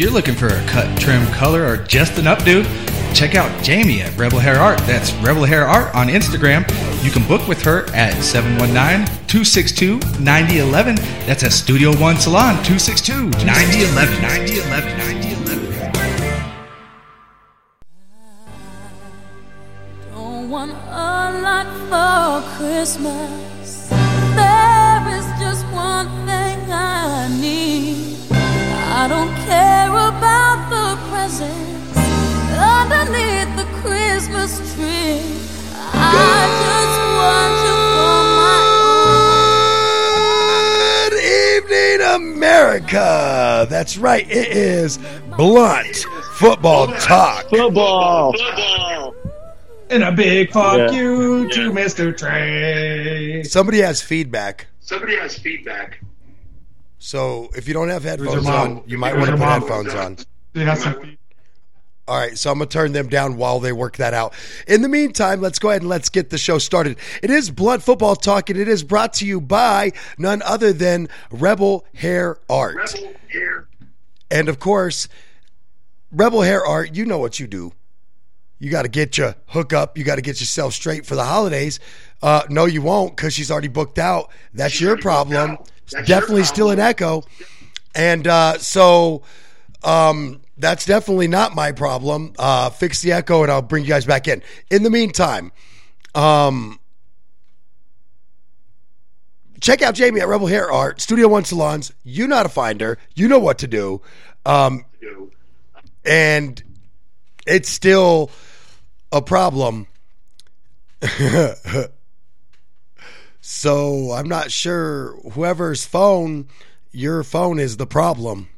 If you're looking for a cut, trim, color, or just an updo, check out Jamie at Rebel Hair Art. That's Rebel Hair Art on Instagram. You can book with her at 719-262-9011. That's at Studio One Salon, 262-9011. 9011. 9011. Don't want a lot for Christmas. Christmas tree. I just want you for my Good evening, America. That's right. It is blunt football talk. Football. And a big fuck Yeah. you to Mr. Trey. Somebody has feedback. Somebody has feedback. So if you don't have headphones on, you might want to your put headphones on. She has some All right, so I'm going to turn them down while they work that out. In the meantime, let's go ahead and let's get the show started. It is Blunt Football Talk, and it is brought to you by none other than Rebel Hair Art. Rebel here. And of course, Rebel Hair Art, you know what you do. You got to get your hook up. You got to get yourself straight for the holidays. Uh, no, you won't because she's already booked out. That's your problem. That's your definitely still an echo. And uh, so um, that's definitely not my problem. Uh, fix the echo and I'll bring you guys back in. In the meantime, um, check out Jamie at Rebel Hair Art, Studio One Salons. You know how to find her. You know what to do. Um, and it's still a problem. so I'm not sure whoever's phone, your phone is the problem.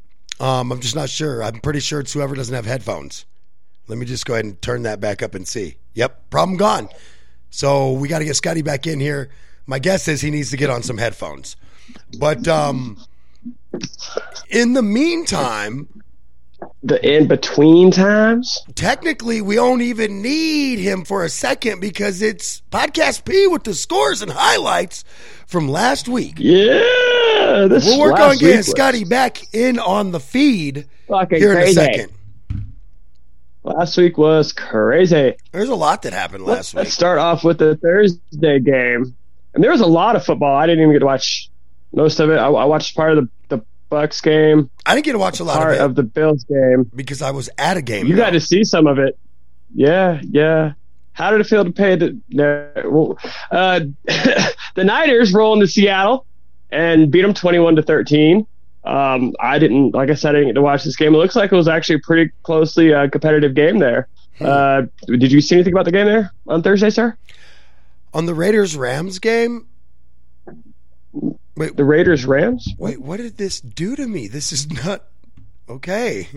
Um, I'm just not sure. I'm pretty sure it's whoever doesn't have headphones. Let me just go ahead and turn that back up and see. Yep, problem gone. So we got to get Scotty back in here. My guess is he needs to get on some headphones. But um, in the meantime, The in between times. technically we don't even need him for a second because it's podcast P with the scores and highlights from last week. Yeah. This We'll work on getting Scotty back in on the feed Fucking here in a second. Last week was crazy. There's a lot that happened last week. Let's start off with the Thursday game. And there was a lot of football. I didn't even get to watch most of it. I, I watched part of the, the Bucs game, I didn't get to watch a lot part of it of the Bills game. because I was at a game. You got to see some of it. Yeah, yeah. How did it feel to pay the? no, Uh, the Niners roll into Seattle and beat them twenty-one to thirteen. Um, I didn't, like I said, I didn't get to watch this game. It looks like it was actually a pretty closely uh, competitive game there. Uh, did you see anything about the game there on Thursday, sir? on the Raiders Rams game. Wait, The Raiders Rams. wait, what did this do to me? This is not okay.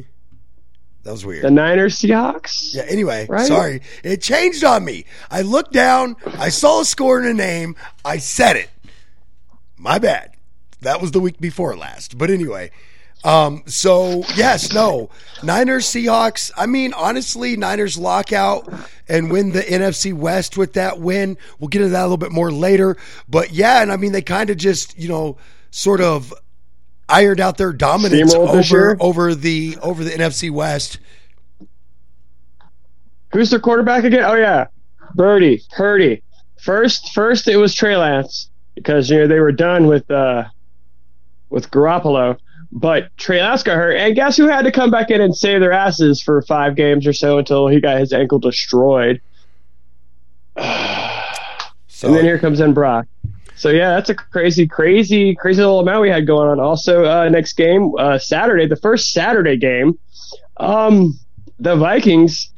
That was weird. The Niners Seahawks. Yeah, anyway, Right? sorry. It changed on me. I looked down, I saw a score and a name, I said it. My bad. That was the week before last. But anyway, um, so yes, no. Niners, Seahawks. I mean, honestly, Niners lockout and win the NFC West with that win. We'll get into that a little bit more later. But yeah, and I mean, they kind of just, you know, sort of ironed out their dominance over over the over the NFC West. Who's their quarterback again? Oh yeah, Birdie, Purdy. First, first it was Trey Lance because you know they were done with uh with Garoppolo, but Trey got hurt, and guess who had to come back in and save their asses for five games or so until he got his ankle destroyed. So And then here comes in Brock. So yeah, that's a crazy, crazy, crazy little amount we had going on. Also, uh, next game, uh, Saturday, the first Saturday game, um, the Vikings.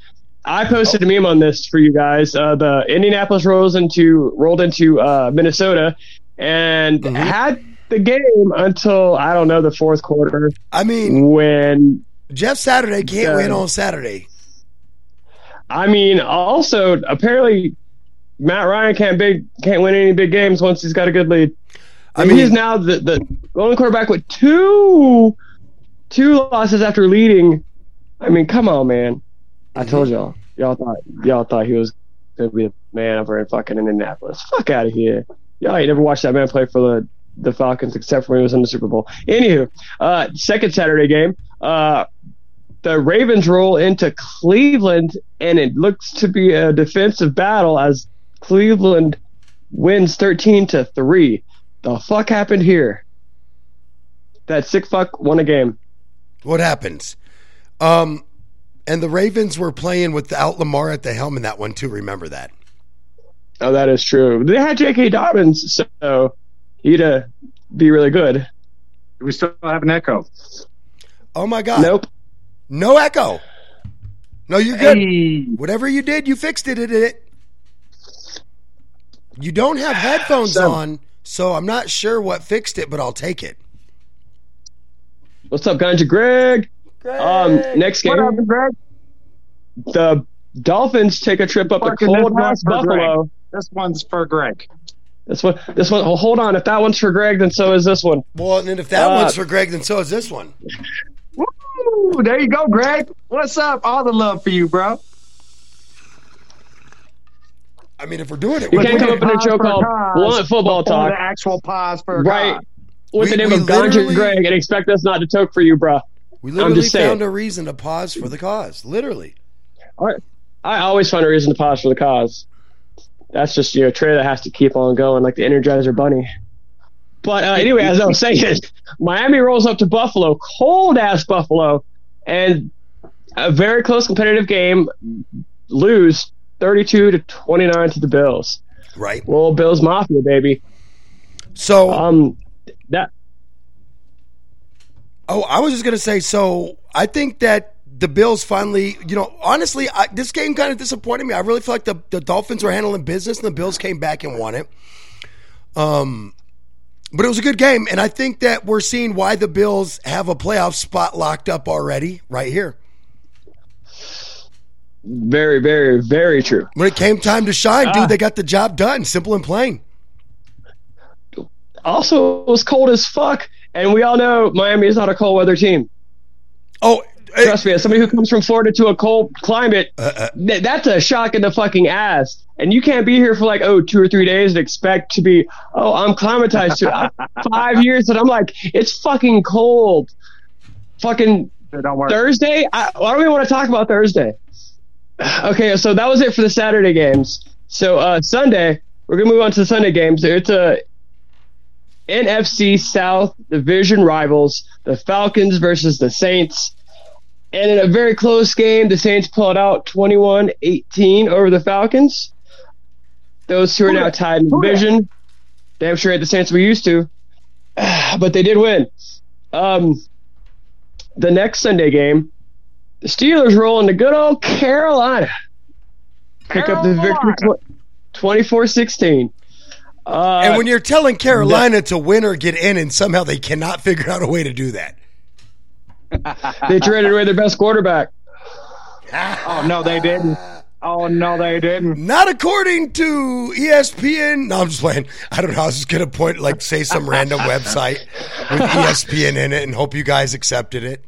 I posted a meme on this for you guys. Uh, the Indianapolis rolls into rolled into uh, Minnesota and Mhm. had the game until I don't know the fourth quarter I mean, when Jeff Saturday can't Yeah. win on Saturday. I mean, also apparently Matt Ryan can't big can't win any big games once he's got a good lead. I mean, mean- he's now the the only quarterback with two two losses after leading. I mean, come on, man. I mm-hmm. told y'all. Y'all thought y'all thought he was gonna be a man over in fucking Indianapolis. Fuck out of here. Y'all ain't never watched that man play for the the Falcons except for when he was in the Super Bowl. Anywho, uh, second Saturday game. Uh, the Ravens roll into Cleveland, and it looks to be a defensive battle as Cleveland wins 13 to 3. The fuck happened here? That sick fuck won a game. What happens? Um, and the Ravens were playing without Lamar at the helm in that one too. Remember that. Oh, that is true. They had J.K. Dobbins, so he'd uh, be really good. We still have an echo. Oh my God! Nope. No echo. No, you're good. Hey. Whatever you did, you fixed it. It. it. You don't have headphones So- on, so I'm not sure what fixed it, but I'll take it. What's up, Ganja Greg? Um, next game, What up, Greg? the Dolphins take a trip up to cold one's West Greg. Buffalo. This one's for Greg. This one, this one. Oh, hold on. If that one's for Greg, then so is this one. Well, and then if that Uh, one's for Greg, then so is this one. Woo! There you go, Greg. What's up? All the love for you, bro. I mean, if we're doing it, You we're can't come up in a Pause show for called cause Blunt Football before Talk, The actual pause for right? cause. With We- the name of Ganja Greg, and expect us not to toke for you, bro. We literally just saying. found a reason to pause for the cause. Literally. All right. I always find a reason to pause for the cause. That's just you know a trailer that has to keep on going, like the Energizer Bunny. But uh, anyway, as I was saying, Miami rolls up to Buffalo, cold ass Buffalo, and a very close competitive game. Lose thirty-two to twenty-nine to the Bills. Right. Well, Bills Mafia, baby. So, Um, that oh, I was just gonna say. So, I think that the Bills finally, you know, honestly, I, this game kind of disappointed me. I really feel like the, the Dolphins were handling business, and the Bills came back and won it. Um, but it was a good game, and I think that we're seeing why the Bills have a playoff spot locked up already, right here. very, very, very true. When it came time to shine, Ah. dude, they got the job done. Simple and plain. Also, it was cold as fuck, and we all know Miami is not a cold weather team. Oh, Trust me, as somebody who comes from Florida to a cold climate, uh, th- that's a shock in the fucking ass. And you can't be here for like, oh, two or three days and expect to be, oh, I'm climatized to it. five years. And I'm like, it's fucking cold. Fucking don't. Thursday? I, why don't we want to talk about Thursday? Okay, so that was it for the Saturday games. So uh, Sunday, we're gonna move on to the Sunday games. It's a NFC South division rivals, the Falcons versus the Saints. And in a very close game, the Saints pulled out 21-18 over the Falcons. Those two are now tied in the division. Damn sure ain't the Saints we used to. But they did win. Um, the next Sunday game, the Steelers roll into good old Carolina. Pick up the victory tw- 24-16. Uh, and when you're telling Carolina to win or get in, and somehow they cannot figure out a way to do that. they traded away their best quarterback. Oh no, they didn't. Oh no, they didn't. Not according to ESPN. No, I'm just playing. I don't know. I was just gonna point like say some random website with ESPN in it and hope you guys accepted it.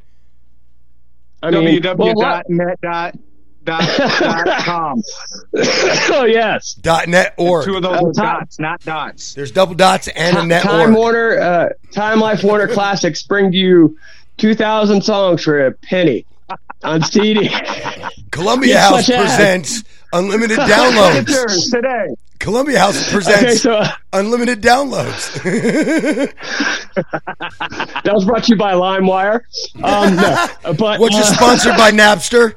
I mean, well, what- www.net dot dot dot com. oh yes, Dot net org. Two of those are Tom- dots, not dots. There's double dots and a net Time org. Warner, uh, Time Life Warner Classics bring to you 2,000 songs for a penny on CD. Columbia Yes, House presents unlimited downloads. today. Columbia House okay, presents so uh, unlimited downloads. that was brought to you by LimeWire. Um, no, but Which is uh, sponsored by Napster.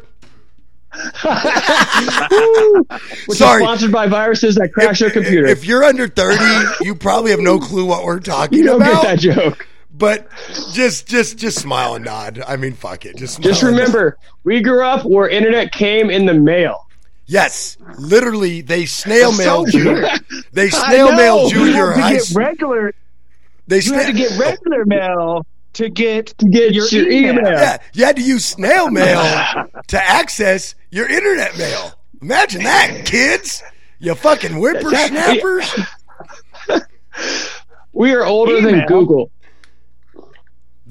which Sorry. is sponsored by viruses that crash your computer. If you're under 30, you probably have no clue what we're talking you don't about. get that joke. But just just just smile and nod. I mean, fuck it. Just Just remember, we grew up where internet came in the mail. Yes, literally, they snail mailed so you. They snail mailed you You your to high. get regular. They You have to get regular oh. mail to get To get your, your email. email. Yeah, you had to use snail mail to access your internet mail. Imagine that, kids. You fucking whippersnappers. We are older than Google.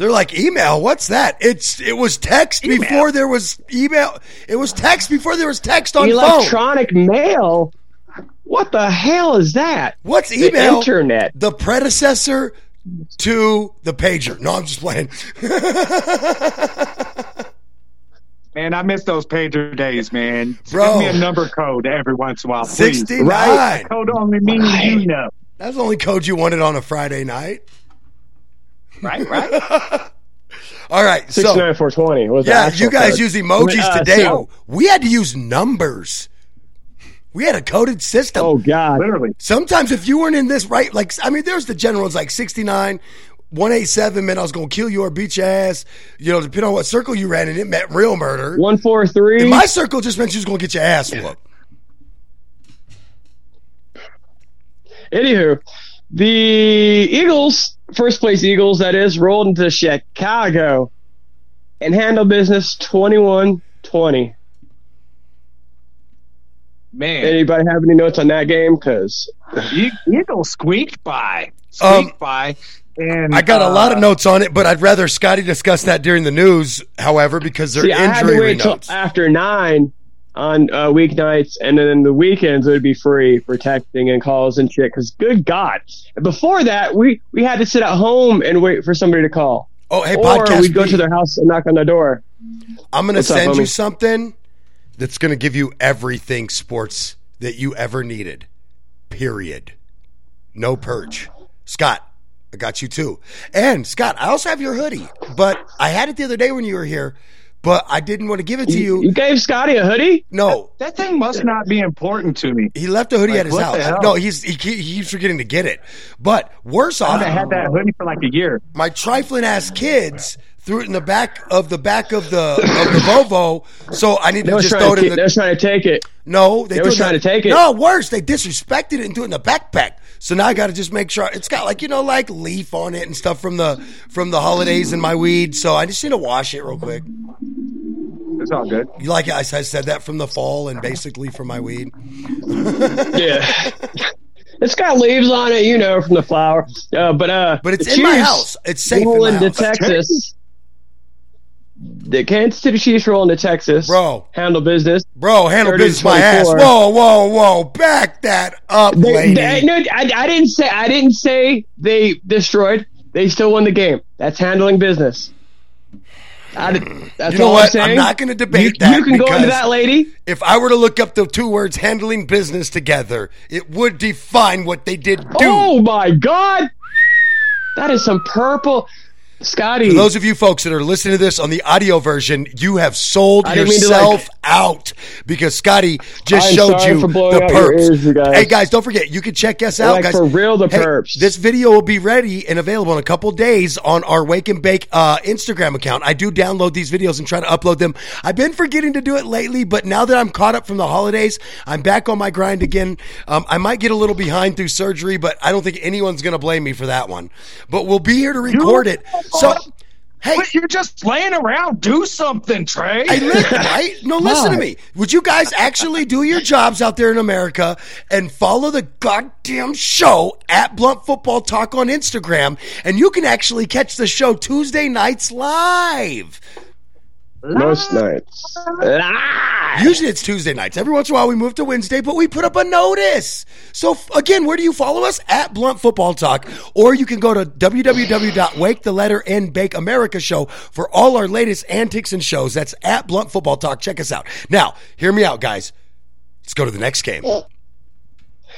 They're like email. What's that? It's it was text Email. before there was email. It was text before there was text on phone. Electronic mail? What the hell is that? What's The email? internet. The predecessor to the pager. No, I'm just playing. Man, I miss those pager days, man. Bro. Give me a number code every once in a while, please. 69. That code only means you know. That's the only code you wanted on a Friday night. Right, right. All right. Six So, nine four twenty. Was the yeah, you guys code. use emojis Uh, today. so- we had to use numbers. We had a coded system. oh God. Literally. Sometimes if you weren't in this right, like I mean, there's the generals like 69, 187, man, I was gonna kill you or beat your ass. You know, depending on what circle you ran in, it meant real murder. One four three. In my circle just meant you was gonna get your ass whooped. Anywho, the Eagles, first place Eagles, that is, rolled into Chicago and handled business 21 20. Man, Anybody have any notes on that game? Because E- Eagles squeaked by. Um, Squeaked by. And I got a lot of uh, notes on it, but I'd rather Scotty discuss that during the news, however, because they're see, I had to injury wait till notes. after nine on uh, weeknights, and then the weekends it would be free for texting and calls and shit. Because good God, before that we we had to sit at home and wait for somebody to call, Oh, hey, or podcast. we'd go to their house and knock on the door. I'm going to What's up, send you something that's going to give you everything sports that you ever needed. Period. No perch. Scott, I got you too. And Scott, I also have your hoodie, but I had it the other day when you were here, but I didn't want to give it to You, you. you gave Scotty a hoodie. No, That thing must not be important to me. he left the hoodie Like, at his what the house. hell? No, he's he, he keeps forgetting to get it. But worse I off, haven't had that hoodie for like a year. my trifling ass kids threw it in the back of the back of the of the Volvo. So I need to was just throw to, it in they the was trying to take it. no. They, They threw was it trying the- to take it. No, worse, they disrespected it and threw it in the backpack. So now I got to just make sure it's got like you know like leaf on it and stuff from the from the holidays and my weed. So I just need to wash it real quick. It's all good. You like I I said that from the fall and basically from my weed. Yeah. It's got leaves on it, you know, from the flower. Uh, but uh, But it's in my house. It's safe in into house. Texas. The Kansas City Chiefs roll into Texas. Bro. handle business. Bro, handle business my ass. 24. Whoa, whoa, whoa! Back that up, They, lady. they- no, I, I didn't say I didn't say they destroyed. They still won the game. That's handling business. I that's You know all what? I'm saying. I'm not gonna debate you, that You can go into that lady. if I were to look up the two words handling business together, it would define what they did do. Oh my God, that is some purple, Scotty. For those of you folks that are listening to this on the audio version, you have sold I didn't mean to, yourself like- out because Scotty just showed you the out perps. ears, you guys. Hey guys, don't forget you can check us out, Like, guys. for real, the Hey, perps. This video will be ready and available in a couple days on our Wake and Bake uh, Instagram account. I do download these videos and try to upload them. I've been forgetting to do it lately, but now that I'm caught up from the holidays, I'm back on my grind again. Um, I might get a little behind through surgery, but I don't think anyone's going to blame me for that one. But we'll be here to record it. So, oh, hey, But you're just laying around. Do something, Trey. Hey, li- right? No, listen to me. Would you guys actually do your jobs out there in America and follow the goddamn show at Blunt Football Talk on Instagram? And you can actually catch the show Tuesday nights live. Most nights. Live. Usually it's Tuesday nights. Every once in a while we move to Wednesday, but we put up a notice. So f- again, where do you follow us? At Blunt Football Talk. Or you can go to www.wake the letter N bake America show for all our latest antics and shows. That's at Blunt Football Talk. Check us out. Now, hear me out, guys. Let's go to the next game.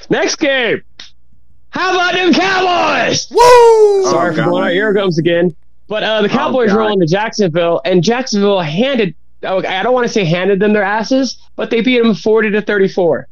Next game. How about them Cowboys? Woo! Sorry for God. blowing out your gums again. But uh, the Cowboys God. roll into Jacksonville, and Jacksonville handed. oh, I don't want to say handed them their asses, but they beat them forty to thirty-four.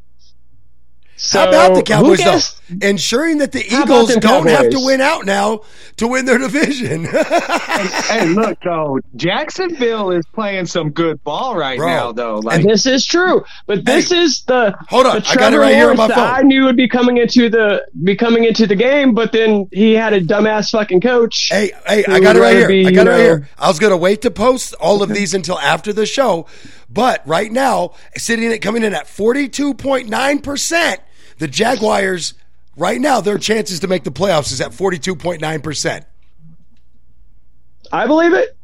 So How about the who Cowboys, though? Ensuring that the Eagles don't have to win out now to win their division. hey, look, though, Jacksonville is playing some good ball right Bro. now, though. Like, This is true, but this Hey, is the hold on, The I got it right here on my phone. I knew would be coming into the be coming into the game, but then he had a dumbass fucking coach. Hey, hey, I got it right here. be, I got it right know- here. I was going to wait to post all of these until after the show, but right now, sitting at coming in at 42.9%, the Jaguars right now their chances to make the playoffs is at 42.9%. I believe it.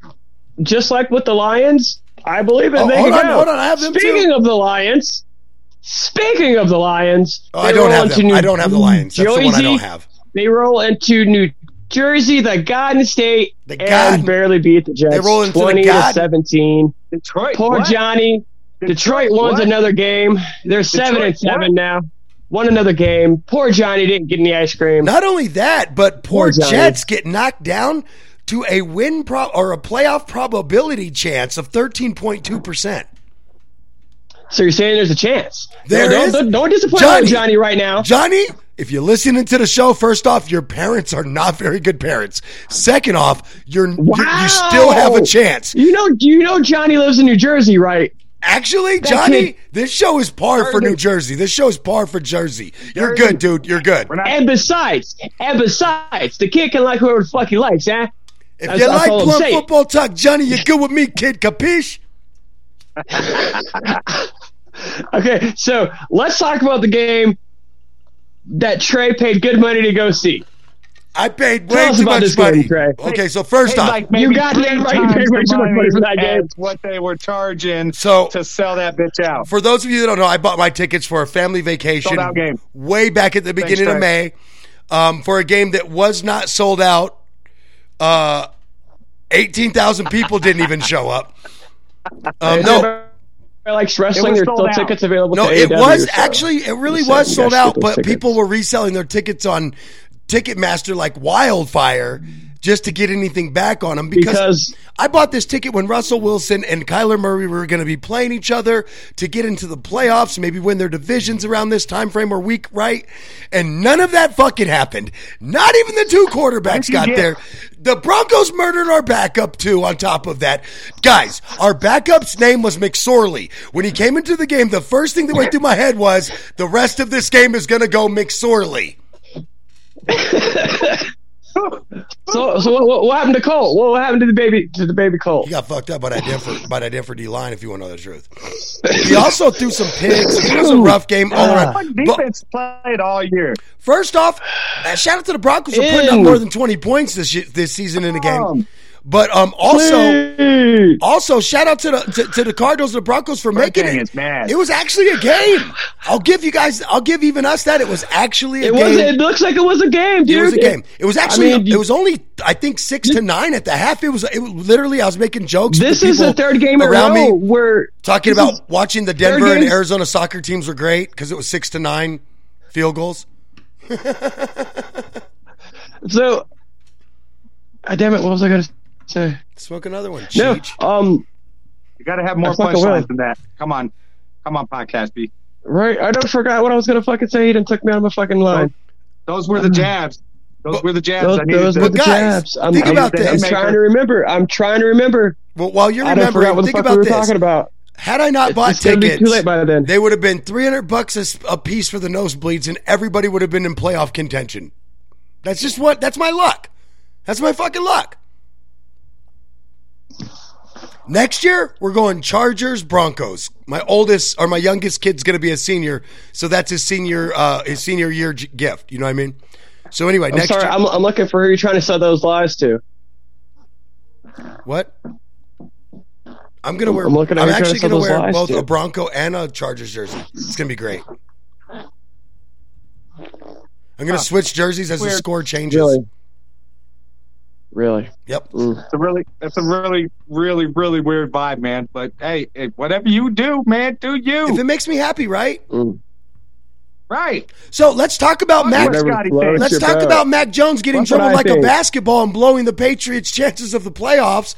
Just like with the Lions, I believe it. Oh, they hold on, go. hold on, I have them too. Speaking of the Lions, speaking of the Lions, Oh, I don't have them. New- I don't have the Lions. That's the one I don't have. They roll into New Jersey, the Garden State, The and barely beat the Jets. They roll into the 20 to 17. Detroit. Poor what? Johnny. Detroit, won what? another game. They're seven and seven what? now. Won another game. Poor Johnny didn't get any ice cream. Not only that, but poor Poor Jets get knocked down to a win pro- or a playoff probability chance of 13.2%. So you're saying there's a chance? There don't, is. Don't, don't disappoint Johnny. Johnny right now. Johnny, if you're listening to the show, first off, your parents are not very good parents. Second off, you're, you you still have a chance. You know, you know, Johnny lives in New Jersey, right? Actually, That Johnny, kid- this show is par for New Jersey. This show is par for Jersey. You're good, dude. You're good. And besides, and besides, the kid can like whoever the fuck he likes, eh? If That's- you that's like all plum football talk, Johnny, you're good with me, kid. Capiche? Okay, so let's talk about the game that Trey paid good money to go see. I paid way too much this game, money. Okay, so first Paid off, like maybe got three that right. You paid way the too much money for that game. What they were charging So- to sell that bitch out. for those of you that don't know, I bought my tickets for a family vacation game. way back at the beginning of May um, for a game that was not sold out. Uh, 18,000 people didn't even show up. Um, no, Like wrestling, was there's still out. tickets available. no, to it AEW, was so- actually, it really Just was sold out, but stupid people were reselling their tickets on Ticketmaster like wildfire just to get anything back on them because, Because- I bought this ticket when Russell Wilson and Kyler Murray were going to be playing each other to get into the playoffs, maybe win their divisions around this time frame or week, right? And none of that fucking happened. Not even the two quarterbacks got there. The Broncos murdered our backup too. On top of that, guys, our backup's name was McSorley. When he came into the game, the first thing that went through my head was the rest of this game is going to go McSorley. So, so what, what happened to Colt? What happened to the baby to the baby Colt? He got fucked up by that Denver by that Denver D line. If you want to know the truth, he also threw some picks. It was a rough game all around. What But defense played all year? first off, uh, shout out to the Broncos for putting up more than twenty points this this season in a game. But um, also. Hey. Also, shout out to the to, to the Cardinals and the Broncos for making Hurricane it. is mad. It was actually a game. I'll give you guys. I'll give even us that it was actually a It game. was. It looks like it was a game, dude. It was a game. It was actually. I mean, it was only. I think six to nine at the half. It was. It was literally. I was making jokes. This is the third game in a around row me where talking about watching the Denver and Arizona soccer teams were great because it was six to nine field goals. So, ah, damn it! What was I going to say? Smoke another one. No, um, You got to have more I fucking will. punchlines than that. Come on, come on, podcast B. right. I don't forgot what I was going to fucking say. He didn't took me out of my fucking line. Those were the jabs. Those But- were the jabs. Those, I those were the guys, jabs. I'm, think I'm, about I'm this. trying to remember. I'm trying to remember. Well, while you're I don't forgot remembering, what the think fuck we about were this. talking about. Had I not bought it's gonna tickets, too late by then. they would have been 300 bucks a piece for the nosebleeds, and everybody would have been in playoff contention. That's just what. That's my luck. That's my fucking luck. Next year, we're going Chargers Broncos. My oldest or my youngest kid's going to be a senior, so that's his senior uh, his senior year j- gift. You know what I mean? So anyway, I'm next sorry. year, I'm, I'm looking for who you're trying to sell those lies to. what? I'm gonna wear. I'm looking at I'm who you're trying actually to gonna those wear lies both to. a Bronco and a Chargers jersey. It's gonna be great. I'm gonna switch jerseys as the Weird. score changes. Really? Really? Yep. Mm. It's a really, it's a really, really, really weird vibe, man. But hey, hey, whatever you do, man, do you. If it makes me happy, right? Mm. Right. So let's talk about Mac. Whatever Whatever Scotty floats thinks. Let's talk boat. about Mac Jones getting That's dribbled I like a basketball and blowing the Patriots' chances of the playoffs.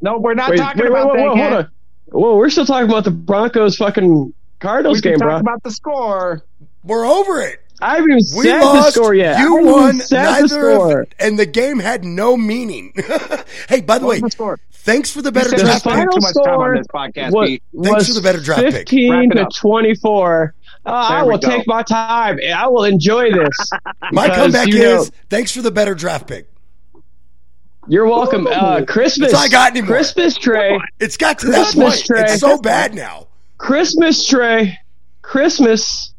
No, we're not Wait, talking wait, wait, about wait, that. wait, hold on. Whoa, we're still talking about the Broncos fucking Cardinals We can game, talk bro. about the score. We're over it. I haven't even We said lost. the score yet. You won. said the Neither of, and the game had no meaning. hey, by the What way, the score? thanks for the better said The draft the pick. final- final too much time on score this podcast, was, Thanks was for the better draft pick. 15 to 24. Uh, I will go. take my time. I will enjoy this. My comeback you know, is thanks for the better draft pick. You're welcome. Uh, Christmas. I got anymore. Christmas tray. It's got to that Christmas point. tray. It's so bad now. Christmas tray. Christmas.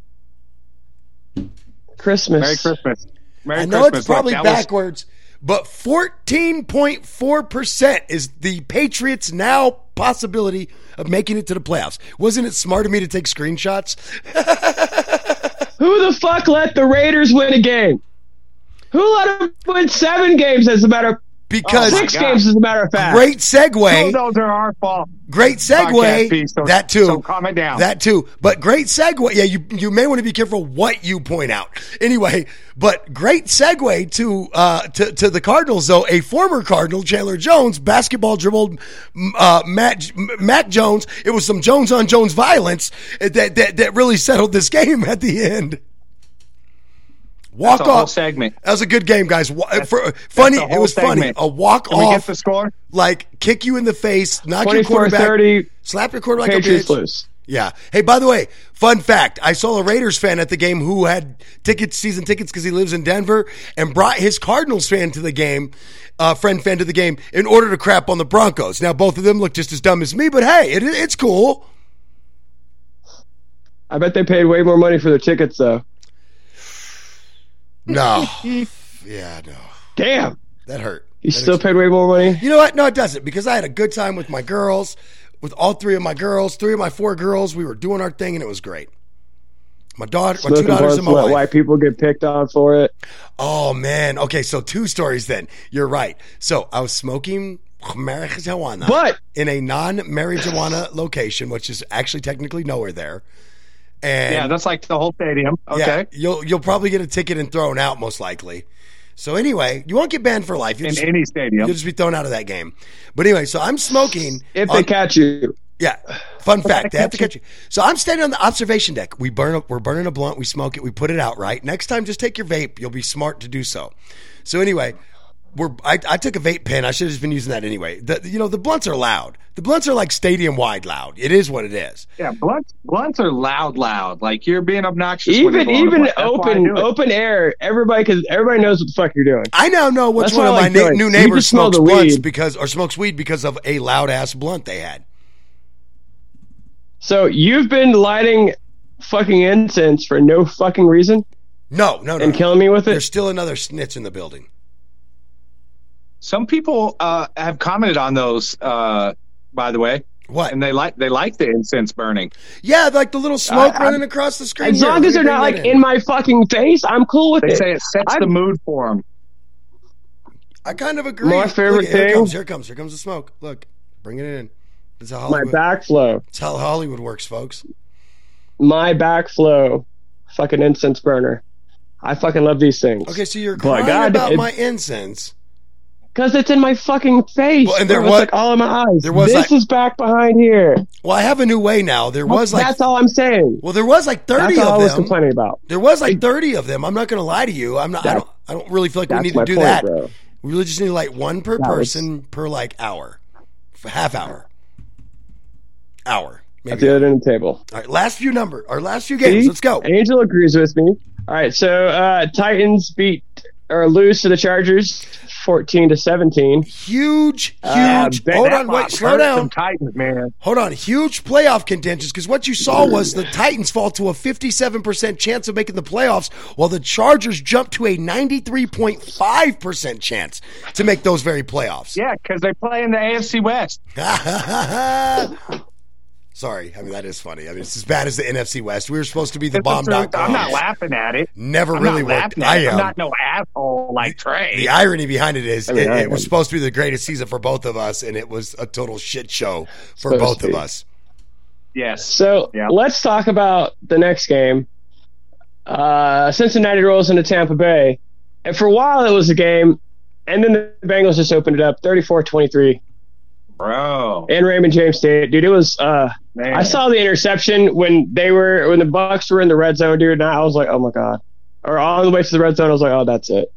Christmas. Merry Christmas. Merry Christmas. I know Christmas. it's probably Look, that was- backwards, but 14.4% is the Patriots' now possibility of making it to the playoffs. Wasn't it smart of me to take screenshots? Who the fuck let the Raiders win a game? Who let them win seven games? As a matter of because Oh my six God. games, as a matter of fact. great Two of segue. those are our fault. Great Podcast segue. piece, so- that too. So calm it down. That too. But great segue. Yeah, you you may want to be careful what you point out. Anyway, but great segue to uh to, to the Cardinals though. A former Cardinal, Chandler Jones, basketball dribbled m- uh Matt M- Mac Jones. It was some Jones on Jones violence that that that really settled this game at the end. Walk That's off. segment. That was a good game, guys. For, funny, it was funny. A walk Can we get off, the score? like kick you in the face, knock your quarterback, 30, slap your quarterback. Patriots a bitch. lose. Yeah. Hey, by the way, fun fact: I saw a Raiders fan at the game who had tickets, season tickets, because he lives in Denver, and brought his Cardinals fan to the game, uh, friend fan to the game, in order to crap on the Broncos. Now, both of them look just as dumb as me, but hey, it, it's cool. I bet they paid way more money for their tickets, though. No. yeah, no, Damn. that hurt. You That still paid way more money? You know what? No, it doesn't because I had a good time with my girls, with all three of my girls, three of my four girls. We were doing our thing, and it was great. My daughter, my two daughters, and my wife. white people get picked on for it. Oh man. Okay, so two stories then. You're right. So I was smoking marijuana, But- in a non-marijuana location, which is actually technically nowhere there. And Yeah, that's like the whole stadium. yeah, Okay. you'll you'll probably get a ticket and thrown out most likely. So anyway, you won't get banned for life. You'll In just, any stadium. you'll just be thrown out of that game. But anyway, so I'm smoking. If on- they catch you. yeah. Fun fact, they have to catch you. So I'm standing on the observation deck. We burn up, we're burning a blunt, we smoke it, we put it out, right? Next time just take your vape. You'll be smart to do so. So anyway, we're I, I took a vape pen. I should have just been using that anyway. The, you know, the blunts are loud. The blunts are like stadium wide loud. It is what it is. Yeah, blunts, blunts are loud, loud. Like you're being obnoxious. Even even blunt. That's why I open open air, everybody because everybody knows what the fuck you're doing. I now know which That's one what of I my na- new neighbors smokes blunts weed. because or smokes weed because of a loud ass blunt they had. So you've been lighting fucking incense for no fucking reason No, no, no. and no. killing me with it. There's still another snitch in the building. Some people uh, have commented on those, uh, by the way, What? and they like they like the incense burning. Yeah, like the little smoke I- running across the screen. As Here, long as they're not like in my fucking face, I'm cool with They it. They say it sets I'm- the mood for them. I kind of agree. My Look, favorite here it thing- comes. Here comes. Here comes the smoke. Look, bring it in. That's how my Hollywood. backflow, That's how Hollywood works, folks. my backflow, fucking incense burner. I fucking love these things. Okay, so you're But crying God, about it- my incense. Because it's in my fucking face. Well, and there. Was- like all in my eyes. there was, this like- is back behind here. Well, I have a new way now. There was like, That's all I'm saying. well, there was like thirty That's all I of was them. complaining about. There was like thirty of them. I'm not going to lie to you. I'm not. I don't. I don't really feel like we need to do point, that. bro. We really just need like one per That was- person per like hour, half hour, hour. At Maybe. the other end of the table. All right, last few number. Our last few games. See? Let's go. Angel agrees with me. All right, so uh, Titans beat or lose to the Chargers, fourteen to seventeen. Huge, huge. Uh, hold on, wait, slow down. Titans, man. Hold on, huge playoff contentions because what you saw was the Titans fall to a 57% chance of making the playoffs, while the Chargers jumped to a 93.5% chance to make those very playoffs. Yeah, because they play in the AFC West. Sorry, I mean that is funny. I mean it's as bad as the NFC West. We were supposed to be the It's bomb. truth. I'm not laughing at it. Never I'm really not worked. I at it. am. I'm not no asshole like Trey. the irony behind it is I mean, it, it was supposed to be the greatest season for both of us, and it was a total shit show for Supposed both of us. yes. So Yeah. let's talk about the next game. Uh, Cincinnati rolls into Tampa Bay, and for a while it was a game, and then the Bengals just opened it up, 34-23, Bro. and Raymond James State. Dude, it was. Uh, Man. I saw the interception when they were when the Bucs were in the red zone, dude, and I was like, oh my god. Or on the way to the red zone, I was like, oh, that's it,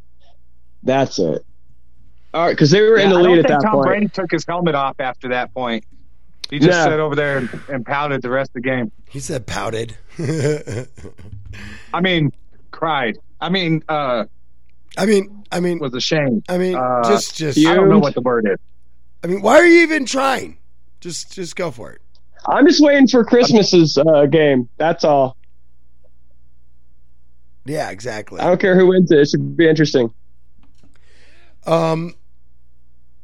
that's it. All right, because they were in Yeah, the I don't lead at think that Tom point. Brady took his helmet off after that point. He just No. sat over there and, and pouted the rest of the game. He said pouted. I mean, cried. I mean, uh, I mean, I mean, was ashamed. I mean, Uh, just, just. you- I don't know what the word is. I mean, why are you even trying? Just, just go for it. I'm just waiting for Christmas's uh, game. That's all. Yeah, exactly. I don't care who wins it. It should be interesting. Um,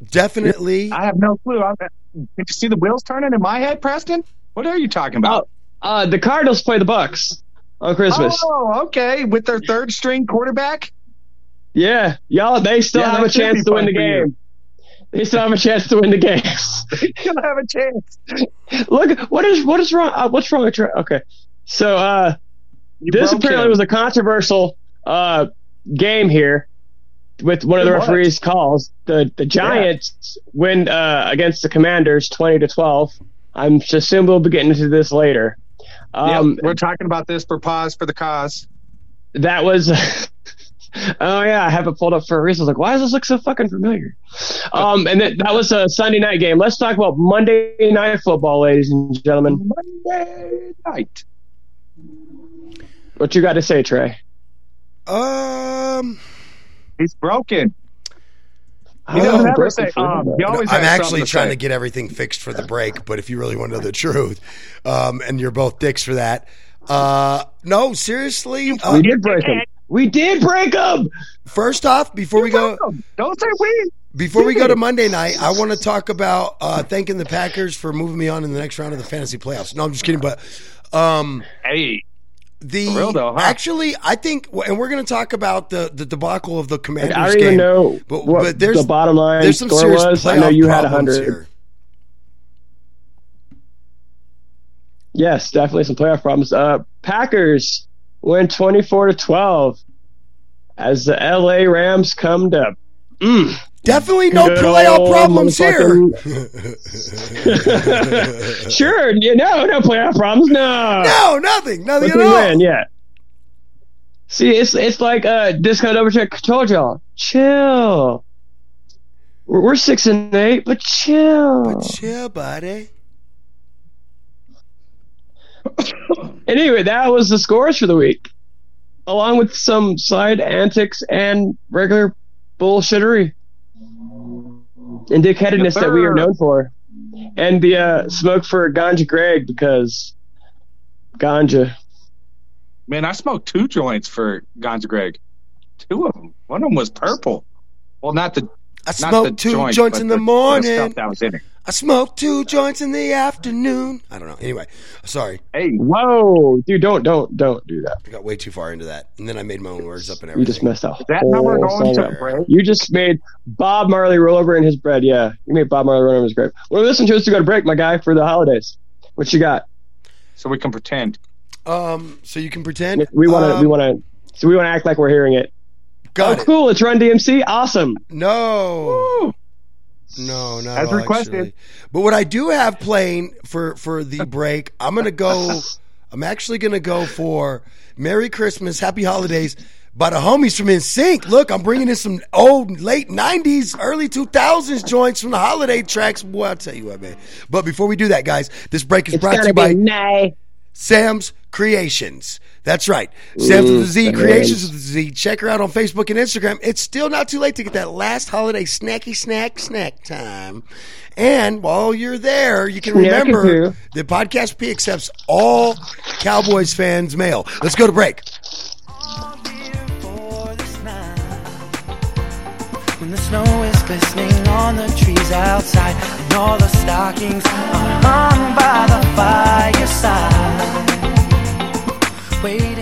definitely. I have no clue. I, did you see the wheels turning in my head, Preston? What are you talking about? Uh, the Cardinals play the Bucs on Christmas. Oh, okay. With their third string quarterback? Yeah, y'all. They still Yeah, have a chance to win the for you. game. They still have a chance to win the game. You'll have a chance. Look, what is what is wrong? Uh, what's wrong with? Okay, so uh, this apparently him. was a controversial uh, game here with one of the referees' calls. The the Giants win uh, against the Commanders, twenty to twelve. I'm assuming we'll be getting into this later. Um, Yep, we're talking about this for pause for the cause. that was oh yeah i have it pulled up for a reason I was like why does this look so fucking familiar um and that, that was a sunday night game let's talk about monday night football ladies and gentlemen Monday night. what you got to say trey Um, He's broken. He doesn't oh, ever say. Um, he always I'm has actually something to trying to get everything fixed for the break, but if you really want to know the truth, um, and you're both dicks for that, uh, no, seriously. Uh, we did break him we did break them. first off, before we go, Don't say we. before we go to Monday night, I want to talk about uh, thanking the Packers for moving me on in the next round of the fantasy playoffs. No, I'm just kidding, but um, Hey, the For real though, huh? actually, I think, and we're going to talk about the the debacle of the Commanders i don't game. even know but, what but there's the bottom line there's some serious was i playoff know you had problems 100 here. yes definitely some playoff problems uh packers win 24 to 12 as the la rams come to mm, Definitely no playoff problems here. sure, you know, no playoff problems. No, no, nothing, nothing at all. win, yeah. See, it's it's like uh, discount overcheck told y'all, chill. We're, we're six and eight, but chill. But chill, buddy. Anyway, that was the scores for the week, along with some side antics and regular bullshittery and dickheadedness Yes, that we are known for, and the uh, smoke for Ganja Greg because Ganja. man, I smoked two joints for Ganja Greg. Two of them. One of them was purple. Well, not the I not the smoked two joints, joints in the, the morning. stuff that was in it. I smoked two joints in the afternoon. I don't know. Anyway, sorry. Hey, Whoa, dude! Don't don't don't do that. I got way too far into that. And then I made my own words up and everything. You just messed up. that number whole going to break. You just made Bob Marley roll over in his bread. Yeah, you made Bob Marley roll over in his grave. Well, listen to us to go to break, my guy, for the holidays. What you got? So we can pretend. Um, so you can pretend. We want to. Um, we want to. So we want to act like we're hearing it. Got oh, it. cool! It's Run DMC. Awesome. No. No, not As all, requested. actually. But what I do have playing for for the break, I'm gonna go. I'm actually gonna go for "Merry Christmas, Happy Holidays" by the homies from NSYNC. Look, I'm bringing in some old late '90s, early 2000s joints from the holiday tracks. Boy, I'll tell you what, man. But before we do that, guys, this break is It's brought to gonna you by be nice. Sam's Creations. That's right. Sam's with the Z, Creations with the Z. Check her out on Facebook and Instagram. It's still not too late to get that last holiday snacky snack snack time. And while you're there, you can remember poo. the Podcast P accepts all Cowboys fans mail. Let's go to break. When the snow is glistening on the trees outside, and all the stockings are hung by the fireside, waiting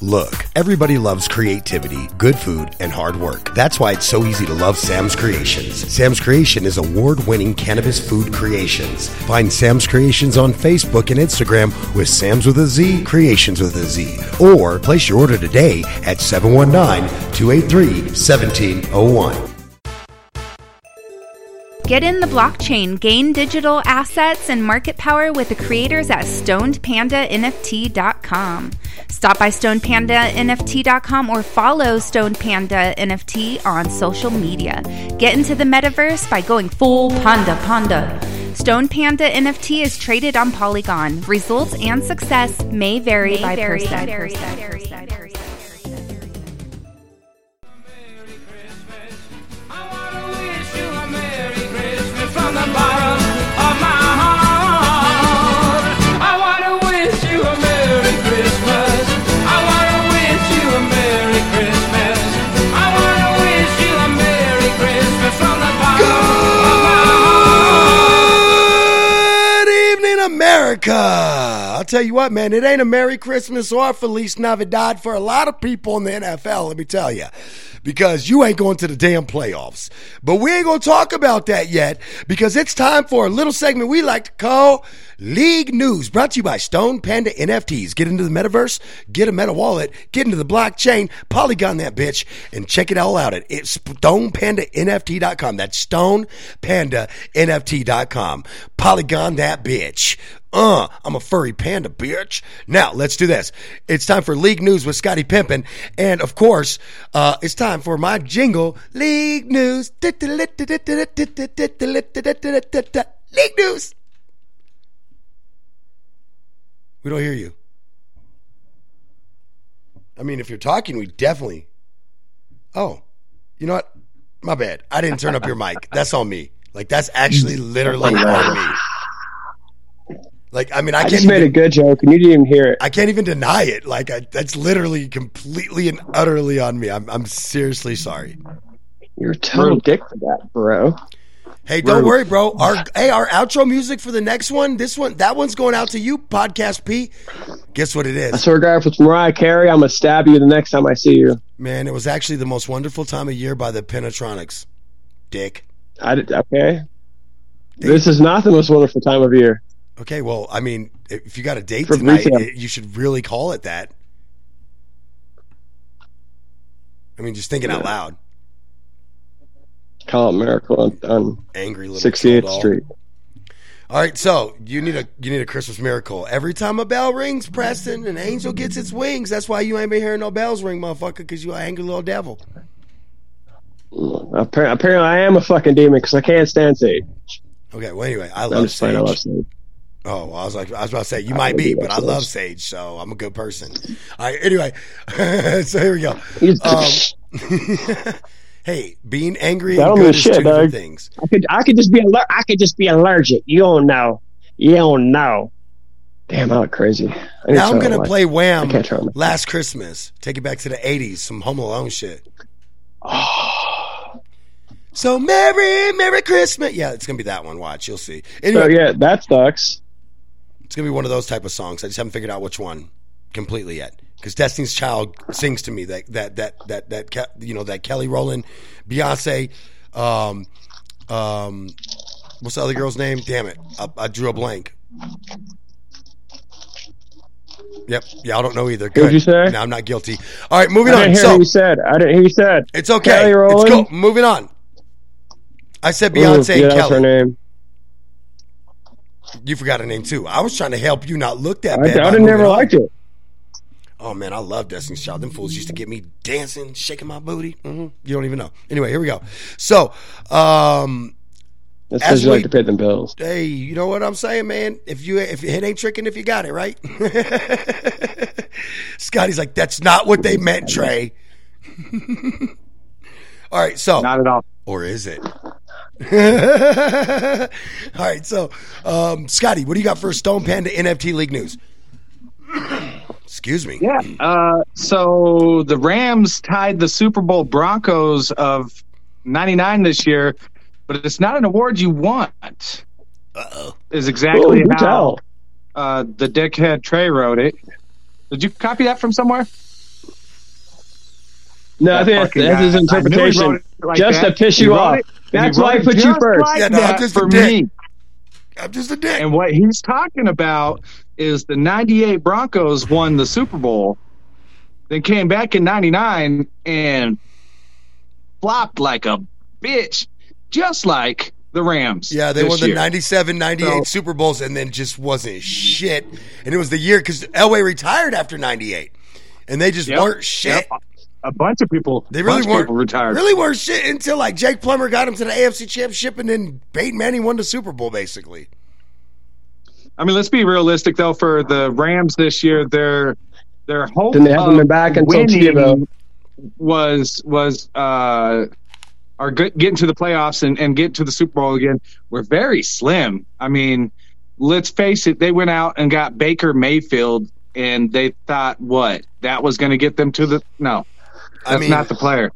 Look, everybody loves creativity, good food, and hard work. That's why it's so easy to love Sam's Creations. Sam's Creation is award winning cannabis food creations. Find Sam's Creations on Facebook and Instagram with Sam's with a Z, Creations with a Z. Or place your order today at 719 283 1701. Get in the blockchain, gain digital assets, and market power with the creators at StonedPandaNFT.com. Stop by StonedPandaNFT.com or follow Panda NFT on social media. Get into the metaverse by going full Panda Panda. Stone Panda NFT is traded on Polygon. Results and success may vary by person. Good evening, America. I'll tell you what, man, it ain't a Merry Christmas or Feliz Navidad for a lot of people in the NFL, let me tell you, because you ain't going to the damn playoffs. But we ain't going to talk about that yet because it's time for a little segment we like to call League News, brought to you by Stone Panda NFTs. Get into the metaverse, get a meta wallet, get into the blockchain, polygon that bitch, and check it all out at it's StonePandaNFT.com. That's StonePandaNFT.com. Polygon that bitch. Uh, I'm a furry panda, bitch. Now, let's do this. It's time for League News with Scotty Pimpin. And of course, uh, it's time for my jingle, League News. League News. We don't hear you. I mean, if you're talking, we definitely. Oh, you know what? My bad. I didn't turn up your mic. That's on me. Like that's actually literally on me. Like I mean, I, I can't just made even, a good joke and you didn't even hear it. I can't even deny it. Like I, that's literally completely and utterly on me. I'm I'm seriously sorry. You're a total dick for that, bro. Hey, don't Rude. worry, bro. Our hey, our outro music for the next one, this one, that one's going out to you, podcast P. Guess what it is? I is, swear to God, if it's Mariah Carey, I'm gonna stab you the next time I see you. man? It was actually the most wonderful time of year by the Pentatonix. Dick. I did, okay. This is not the most wonderful time of year. Okay, well, I mean, if you got a date For tonight, it- you should really call it that. I mean, just thinking out loud. Call it Miracle on, on Angry little 68th. Street. All right, so you need a you need a Christmas miracle. Every time a bell rings, Preston, an angel gets its wings. That's why you ain't been hearing no bells ring, motherfucker, because you an angry little devil. Appar- Apparently, I am a fucking demon because I can't stand Sage. Okay, well, anyway, I I'm love just playing. I love Sage. Oh, I was like, I was about to say you might be, but I love Sage. So I'm a good person. All right, anyway, so here we go. Um, hey, being angry and good is shit, two dog. things. I could, I could just be, aller- I could just be allergic. You don't know. You don't know. Damn, I'm crazy. Now I'm gonna play Wham! I can't. Last Christmas. Take it back to the '80s, some Home Alone shit. So Merry, Merry Christmas. Yeah, it's gonna be that one. Watch, you'll see. Anyway, So yeah, that sucks. It's gonna be one of those type of songs. I just haven't figured out which one completely yet. Because Destiny's Child sings to me that that that that that you know that Kelly Rowland, Beyonce, um, um, what's the other girl's name? Damn it, I, I drew a blank. Yep, yeah, I don't know either. Good. What'd you say? No, I'm not guilty. All right, moving I on. didn't hear So what you said. I didn't hear you said. it's okay. Kelly It's Rowland? cool. Moving on. I said Ooh, Beyonce yeah, and that's her Kelly. name. You forgot a name too. I was trying to help you not look that bad. I didn't never liked it. Oh man, I love Destiny's Child. Them fools used to get me dancing, shaking my booty. hmm You don't even know. Anyway, here we go. So, um, That's because you we- like to pay them bills. hey, you know what I'm saying, man? If you if it ain't tricking, if you got it right. Scotty's like, that's not what they meant, Trey. all right, so Not at all. or is it? all right, so um, Scotty, what do you got for Stone Panda NFT League news? Excuse me. Yeah. Uh, so the Rams tied the Super Bowl Broncos of '99 this year, but it's not an award you want. Uh oh. Is exactly Ooh, do how uh, the dickhead Trey wrote it. Did you copy that from somewhere? No, I think that's, that's his guy. I knew he interpretation. like just that. to piss you off. That's why I put it you just first. like Yeah, no, I'm that just a for dick. me. I'm just a dick. And what he's talking about is the 98 Broncos won the Super Bowl, then came back in 99 and flopped like a bitch, just like the Rams. Yeah, they this won the year. 97, 98 So- Super Bowls and then just wasn't shit. And it was the year because Elway retired after 98. And they just Yep, weren't shit. yep. A bunch of people, They really weren't retired. Really weren't shit until like Jake Plummer got him to the AFC Championship and then Peyton Manning won the Super Bowl basically. I mean, let's be realistic though. For the Rams this year, their their hope Then they haven't of been back until winning Tebow. was was uh, are get- getting to the playoffs and, and get to the Super Bowl again. Were very slim. I mean, let's face it. They went out and got Baker Mayfield, and they thought what that was going to get them to the no. I That's mean, not the player.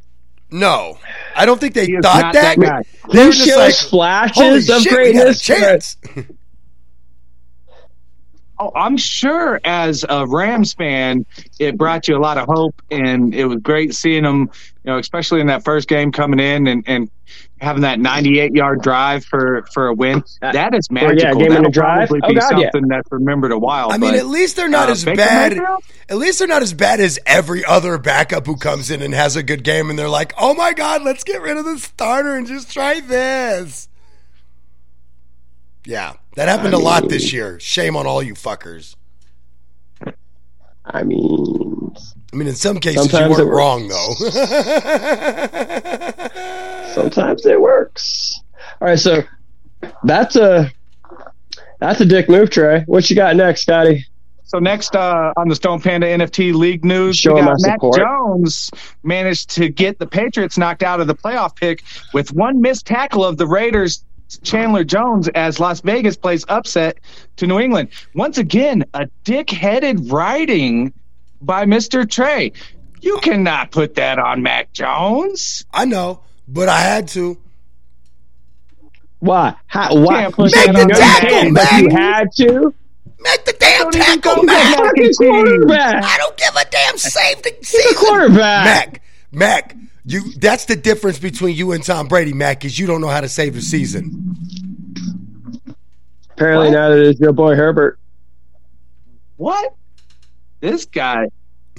no. I don't think they He thought that. that guy. They He were just shows like, flashes of shit, we a greatness. chance. Oh, I'm sure as a Rams fan, it brought you a lot of hope, and it was great seeing them, you know, especially in that first game coming in and, and having that 98 yard drive for, for a win. That is yeah, magical. game That'll drive? probably Oh, be God, yeah. something that's remembered a while. I mean, at least they're not uh, as Baker bad. Mayfield? At least they're not as bad as every other backup who comes in and has a good game, and they're like, "Oh my god, let's get rid of the starter and just try this." Yeah, that happened a lot this year. Shame on all you fuckers. I mean, I mean, in some cases, you weren't wrong though. sometimes it works. All right, so that's a that's a dick move, Trey. What you got next, Scotty? So next uh, on the Stone Panda NFT League news, Show we him got my Mac support. Jones managed to get the Patriots knocked out of the playoff pick with one missed tackle of the Raiders. Chandler Jones as Las Vegas plays upset to New England. Once again, a dick-headed writing by Mr. Trey. You cannot put that on Mac Jones. I know, but I had to. Why? How, why? Can't Make the tackle, Mac But you had to. Make the damn tackle, Mac. quarterback. I don't give a damn. Save the The season. quarterback. Mac, Mac, you that's the difference between you and Tom Brady, Mac, is you don't know how to save a season. Apparently, What? neither is your boy Herbert. What? This guy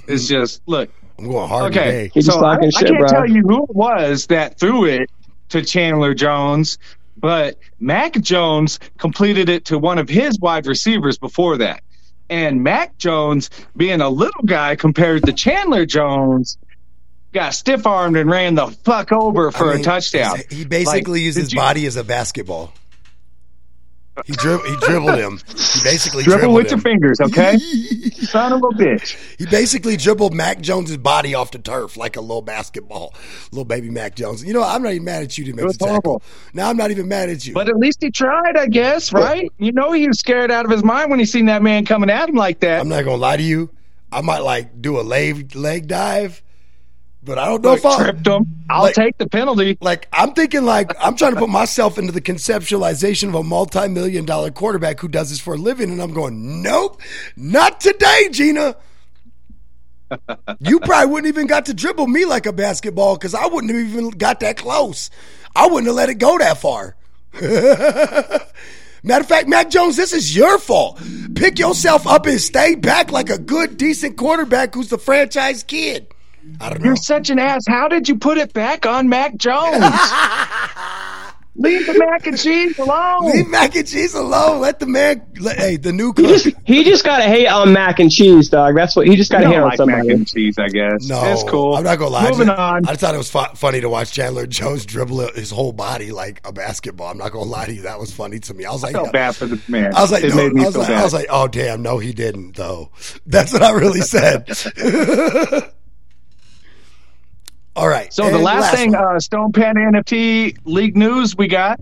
is just look. I'm going hard Okay, today. He's so I, talking I shit, can't bro. tell you who it was that threw it to Chandler Jones, but Mac Jones completed it to one of his wide receivers before that. And Mac Jones, being a little guy compared to Chandler Jones, got stiff armed and ran the fuck over for I mean, a touchdown. He basically Like, used his you- body as a basketball. He, drib- he dribbled him. He basically Dribble dribbled with him. your fingers, okay? Son of a bitch. He basically dribbled Mac Jones's body off the turf like a little basketball. Little baby Mac Jones. You know. I'm not even mad at you to make the tackle. Now I'm not even mad at you. But at least he tried, I guess, right? You know he was scared out of his mind when he seen that man coming at him like that. I'm not gonna lie to you. I might like do a leg leg dive, but I don't know Look, if I tripped him. I'll Like- take the penalty. like. I'm thinking like I'm trying to put myself into the conceptualization of a multi-million dollar quarterback who does this for a living, and I'm going, nope, not today, Gina. you probably wouldn't even got to dribble me like a basketball because I wouldn't have even got that close. I wouldn't have let it go that far. Matter of fact, Mac Jones, this is your fault. Pick yourself up and stay back like a good, decent quarterback who's the franchise kid. I don't know. You're such an ass. How did you put it back on Mac Jones? Leave the mac and cheese alone. Leave mac and cheese alone. Let the man. Let, hey, the new He just he just got to hate on mac and cheese, dog. That's what he just got You to hate don't on somebody. mac and cheese, I guess. No, it's cool. I'm not gonna lie. Moving I on. I just thought it was fu- funny to watch Chandler Jones dribble his whole body like a basketball. I'm not gonna lie to you. That was funny to me. I was like, I felt bad for the man. I was like, it no, made me I was feel like, bad. I was like, oh damn, no, he didn't though. That's what I really said. All right. So the and last, thing, uh, Stone Panda NFT league news we got: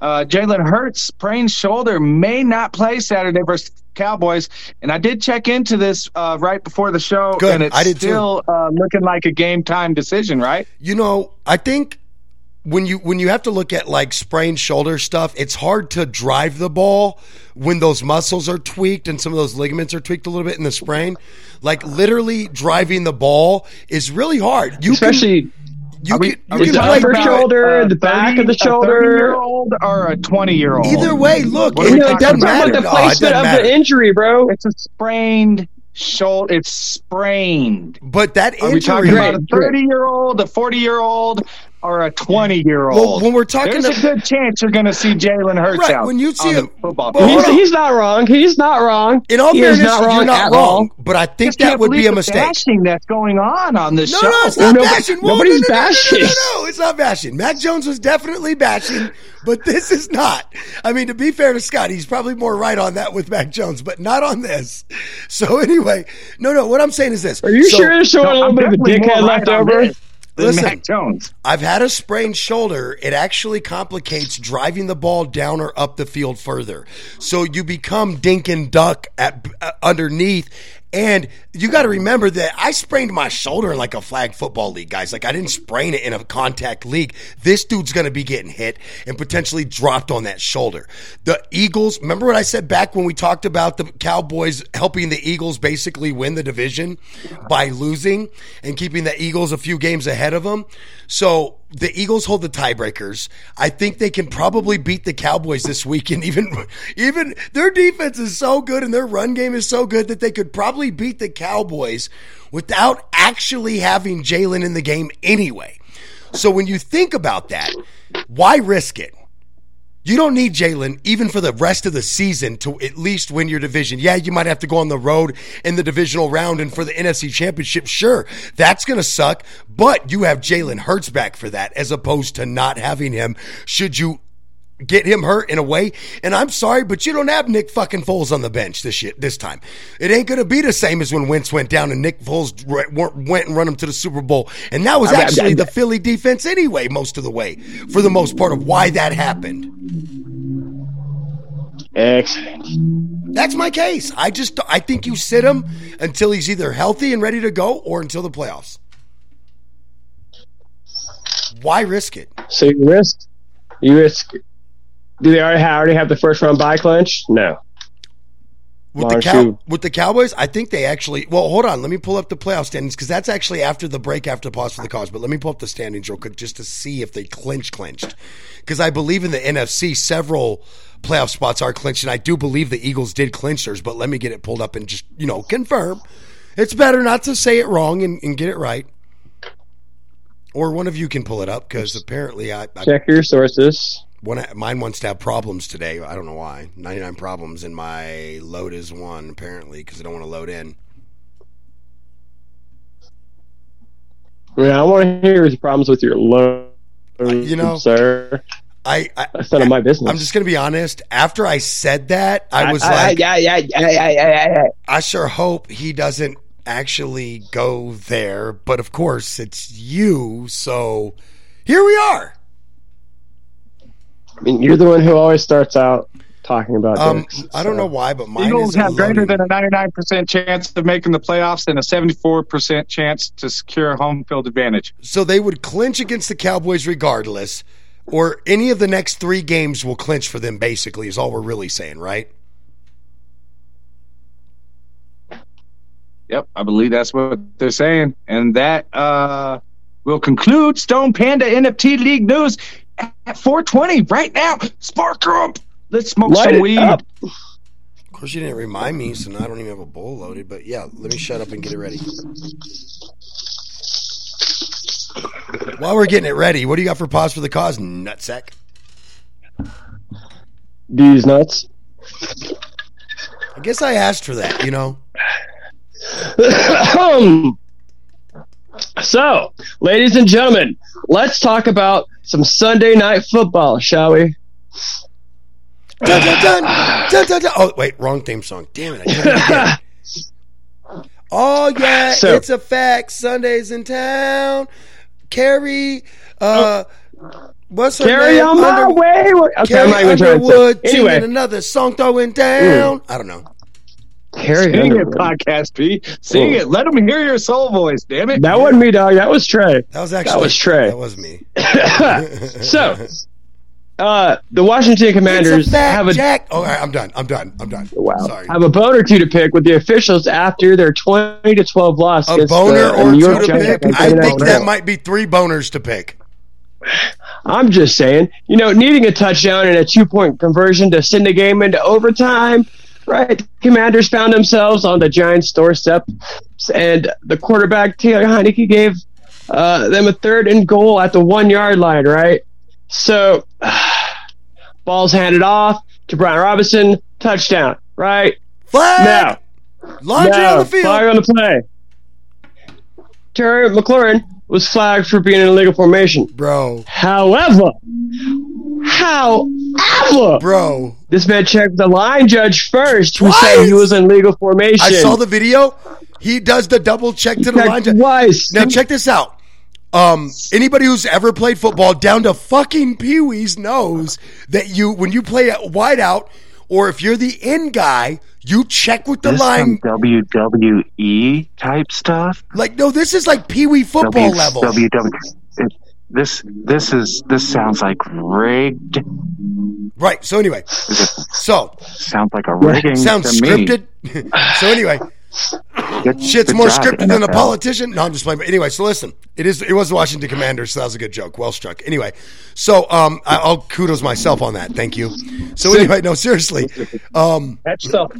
uh, Jalen Hurts sprained shoulder may not play Saturday versus Cowboys. And I did check into this uh, right before the show, Good. and it's I did still uh, looking like a game time decision, right? You know, I think when you when you have to look at like sprained shoulder stuff, it's hard to drive the ball when those muscles are tweaked and some of those ligaments are tweaked a little bit in the sprain. Like literally driving the ball is really hard. You Especially can, you Are we- can, are you we can talking play about- shoulder, the back of the shoulder. year old or a twenty year old. either way. Look, it, are we you know, oh, it doesn't I'm talking matter. about the No, it placement doesn't of matter. the injury, bro. It's a sprained shoulder. It's sprained. But that Are we talking about a thirty year old, a forty year old, or a twenty year Well, old? when we're talking there's to- a good chance you're going to see Jalen Hurts Right, out when you see on the him- football Well, He's, he's not wrong. He's not wrong. in all he fairness, not wrong you're not at wrong. all. But I think Just that would be believe a the mistake. Bashing that's going on on this No, show. no, it's not Nobody- bashing. Whoa, nobody's no, no, no, no, bashing. No, no, no, it's not bashing. Mac Jones was definitely bashing, but this is not. I mean, to be fair to Scott, he's probably more right on that with Mac Jones, but not on this. So anyway, no, no. What I'm saying is this. Are you So, sure there's showing a little I'm bit of a dickhead more left over? this than Listen. Mac Jones. I've had a sprained shoulder. It actually complicates driving the ball down or up the field further. So you become dink and dunk at uh, underneath, And you got to remember that I sprained my shoulder in like a flag football league, guys. Like I didn't sprain it in a contact league. This dude's going to be getting hit and potentially dropped on that shoulder. The Eagles, remember what I said back when we talked about the Cowboys helping the Eagles basically win the division by losing and keeping the Eagles a few games ahead of them? So the Eagles hold the tiebreakers. I think they can probably beat the Cowboys this week, and even even their defense is so good and their run game is so good that they could probably beat the Cowboys without actually having Jalen in the game anyway. So when you think about that, why risk it? You don't need Jalen even for the rest of the season to at least win your division. Yeah, you might have to go on the road in the divisional round and for the NFC championship. Sure, that's going to suck, but you have Jalen Hurts back for that as opposed to not having him should you get him hurt in a way. And I'm sorry, but you don't have Nick fucking Foles on the bench this shit this time. It ain't going to be the same as when Wentz went down and Nick Foles went and run him to the Super Bowl. And that was actually the Philly defense anyway, most of the way, for the most part of why that happened. Excellent. That's my case. I just I think you sit him until he's either healthy and ready to go or until the playoffs. Why risk it? So you risk, you risk. Do they already have, already have the first round bye clinch? No. With the, cow, with the Cowboys, I think they actually. Well, hold on. Let me pull up the playoff standings because that's actually after the break, after pause for the cause. But let me pull up the standings real quick just to see if they clinch clinched. Because I believe in the NFC, several playoff spots are clinched, and I do believe the Eagles did clinch theirs. But let me get it pulled up and just you know confirm. It's better not to say it wrong and, and get it right. Or one of you can pull it up because apparently I, I check your sources. One, mine wants to have problems today. I don't know why. 99 problems, and my load is one, apparently, because I don't want to load in. Yeah, I want to hear your problems with your load, you know, sir. I, I that's none of my business. I'm just gonna be honest. After I said that, I was I, like, yeah, yeah, yeah, yeah, yeah, yeah. I sure hope he doesn't actually go there. But of course, it's you, so here we are. I mean, you're the one who always starts out talking about Um, dicks, I don't so. know why, but mine Eagles have greater than a 99% chance of making the playoffs and a 74% chance to secure a home field advantage. So they would clinch against the Cowboys regardless, or any of the next three games will clinch for them. Basically, is all we're really saying, right? Yep, I believe that's what they're saying. And that uh, will conclude Stone Panda NFT League news at 420 right now. Spark up. Let's smoke Light some weed. up. Of course, you didn't remind me, so now I don't even have a bowl loaded. But yeah, let me shut up and get it ready. While we're getting it ready, what do you got for pause for the cause, nutsack? These nuts. I guess I asked for that. You know, Um, so, ladies and gentlemen, let's talk about some Sunday night football, shall we? dun, dun, dun. Oh wait, wrong theme song. Damn it! I did it again. Oh yeah, So- it's a fact. Sundays in town. Carrie, uh, what's her Carry name? on my Under- way. Okay, I'm Carrie not even trying to Underwood Anyway, another song throwing down. I don't know. Carry Sing it, podcast P. Sing Cool. it. Let them hear your soul voice, damn it. That wasn't me, dog. That was Trey. That was actually That was Trey. That was me. so, uh, the Washington Commanders a fact, have a Jack. Oh, all right, I'm done. I'm done. I'm done. wow, Sorry. have a bone or two to pick with the officials after their twenty to twelve loss. A boner the or New two to pick. I think that Football. might be three boners to pick. I'm just saying, you know, needing a touchdown and a two point conversion to send the game into overtime, right? Commanders found themselves on the Giants' doorstep, and the quarterback, Taylor Heinicke, gave uh, them a third and goal at the one yard line, right? So, ball's handed off to Brian Robinson, touchdown, right? Flag. Now, Laundry now, on the field. flag on the play. Terry McLaurin was flagged for being in illegal formation. Bro, However, however, bro. this man checked the line judge first, who said he was in legal formation. I saw the video. He does the double check to the line judge. twice. Now check this out. Um, anybody who's ever played football down to fucking Pee Wee's knows that you when you play at wide out or if you're the in guy, you check with the This line. some WWE type stuff. Like no, this is like Pee Wee football level. WW. it- This this is this sounds like rigged. Right. So anyway, so Sounds like a rigging. sounds scripted. so anyway, Good- shit's good more job, scripted than a politician. No, I'm just playing. But anyway, so listen, it is it was the Washington Commanders, so that was a good joke. Well struck. Anyway, so um, I, I'll kudos myself on that. Thank you. So anyway, no, seriously. Um, That's stuff.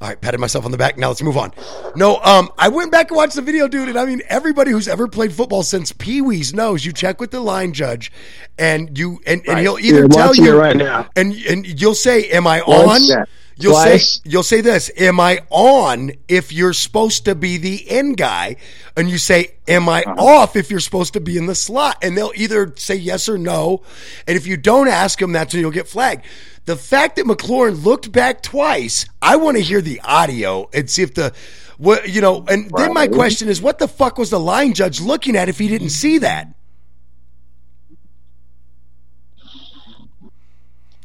all right, patted myself on the back. Now let's move on. No, um, I went back and watched the video, dude, and I mean, everybody who's ever played football since Pee Wee's knows you check with the line judge, and you and, and he'll either You're tell you right now. and and you'll say, "Am I Once, on?" yeah. You'll Twice. say you'll say this, "Am I on?" If you're supposed to be the end guy, and you say, "Am I Uh-huh. off?" If you're supposed to be in the slot, and they'll either say yes or no, and if you don't ask them, that's when you'll get flagged. The fact that McLaurin looked back twice, I want to hear the audio and see if the what you know. And then my question is, what the fuck was the line judge looking at if he didn't see that?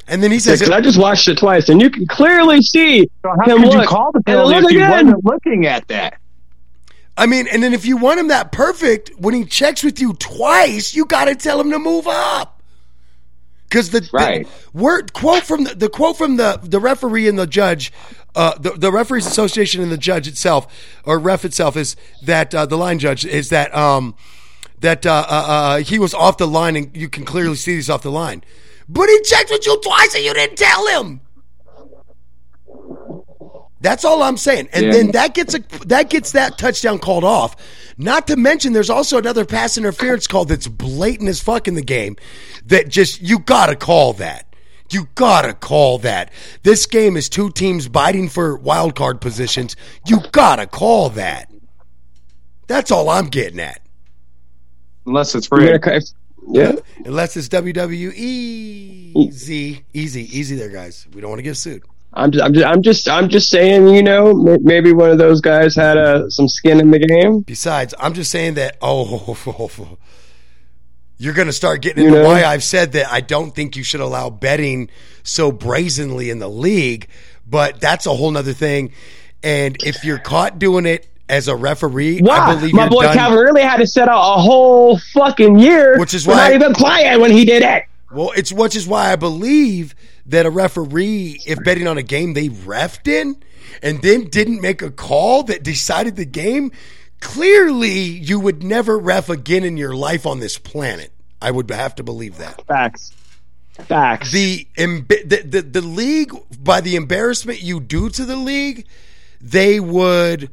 And then he says, Because I just watched it twice, and you can clearly see So how him could you call the penalty look if you again. wasn't looking at that? I mean, and then if you want him that perfect, when he checks with you twice, you got to tell him to move up. Because the, Right. the word quote from the, the quote from the the referee and the judge, uh, the the referees association and the judge itself or ref itself is that uh, the line judge is that um that uh, uh, uh, he was off the line and you can clearly see he's off the line, but he checked with you twice and you didn't tell him. That's all I'm saying. And Yeah. then that gets a that gets that touchdown called off. Not to mention there's also another pass interference call that's blatant as fuck in the game that just you gotta call that. You gotta call that. This game is two teams biting for wild card positions. You gotta call that. That's all I'm getting at. Unless it's You're rigged. Yeah. Unless it's WWE easy, easy, easy there, guys. We don't want to get sued. I'm just, I'm just, I'm just, I'm just saying, you know, may- maybe one of those guys had uh, some skin in the game. Besides, I'm just saying that. Oh, you're going to start getting You know? why I've said that I don't think you should allow betting so brazenly in the league. But that's a whole nother thing. And if you're caught doing it as a referee, I believe my boy done. Calvin Ridley had to set out a whole fucking year, Which is why- not even playing when he did it. Well, it's which is why I believe that a referee, if betting on a game they refed in and then didn't make a call that decided the game, clearly you would never ref again in your life on this planet. I would have to believe that. Facts, facts. The, the, the the league by the embarrassment you do to the league, they would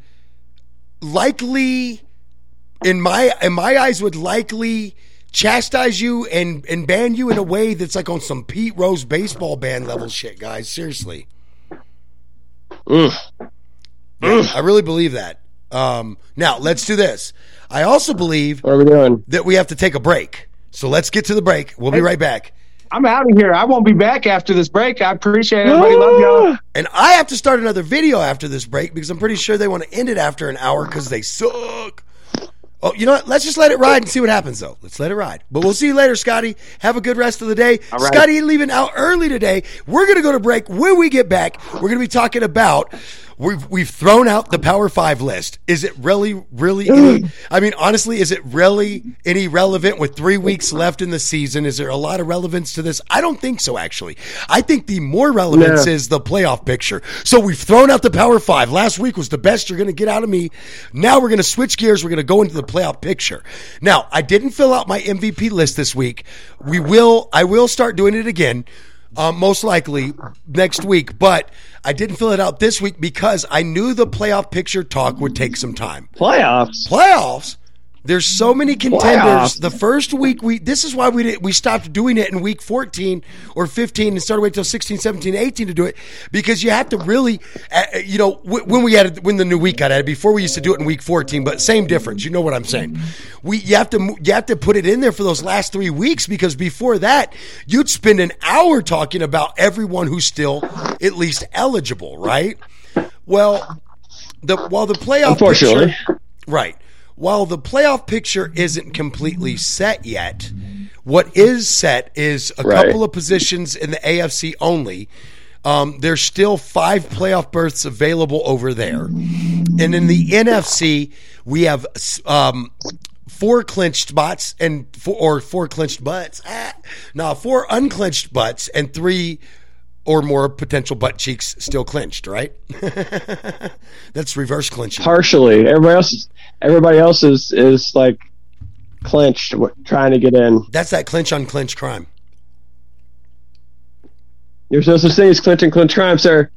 likely in my in my eyes would likely chastise you and and ban you in a way that's like on some Pete Rose baseball ban level shit, guys. Seriously. Mm. Yeah, I really believe that. Um, now let's do this. I also believe what are we doing? that we have to take a break. So let's get to the break. We'll be right back. I'm out of here. I won't be back after this break. I appreciate everybody. Love y'all. And I have to start another video after this break because I'm pretty sure they want to end it after an hour because they suck. Oh, you know what? Let's just let it ride and see what happens, though. Let's let it ride. But we'll see you later, Scotty. Have a good rest of the day. right. Scotty leaving out early today. We're going to go to break. When we get back, we're going to be talking about. We've, we've thrown out the Power Five list. Is it really, really? Any, I mean, honestly, is it really any relevant with three weeks left in the season? Is there a lot of relevance to this? I don't think so, actually. I think the more relevance No. is the playoff picture. So we've thrown out the Power Five. Last week was the best you're going to get out of me. Now we're going to switch gears. We're going to go into the playoff picture. Now, I didn't fill out my MVP list this week. We will, I will start doing it again. Um, most likely next week, but I didn't fill it out this week because I knew the playoff picture talk would take some time Playoffs. playoffs. There's so many contenders. Playoffs. The first week we this is why we did, we stopped doing it in week 14 or 15 and started waiting till 16, 17, 18 to do it because you have to really uh, you know when we added when the new week got added before we used to do it in week 14 but same difference. You know what I'm saying? We you have to you have to put it in there for those last 3 weeks because before that you'd spend an hour talking about everyone who's still at least eligible, right? Well, the while the playoff Unfortunately. picture- Right. While the playoff picture isn't completely set yet, what is set is a Right. couple of positions in the AFC only. Um, there's still five playoff berths available over there. And in the NFC, we have um, four clinched spots and four, or four clinched butts. Ah, no, four unclinched butts and three or more potential butt cheeks still clinched, right? That's reverse clinching. Partially, everybody else, is, everybody else is is like clinched, w- trying to get in. That's that clinch on clinch crime. There's no such thing as clinch and clinch crime, sir.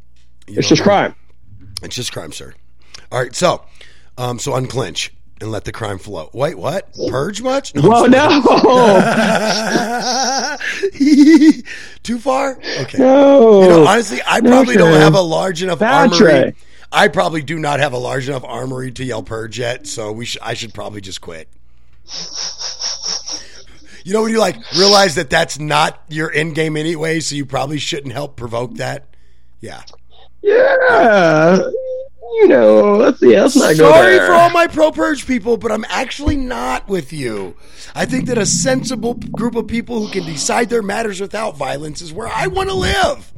It's just crime. It's just crime, sir. All right, so um, so unclinch and let the crime flow. Wait, what? Purge much? No, Whoa, no. Too far? Okay. no. You know, honestly, I No, probably don't have a large enough armory. I probably do not have a large enough armory to yell purge yet, so we sh- I should probably just quit. You know when you like realize that that's not your end game anyway, so you probably shouldn't help provoke that. Yeah. yeah, you know, let's yeah, let's not go Sorry there. for all my pro purge people, but I'm actually not with you. I think that a sensible group of people who can decide their matters without violence is where I want to live.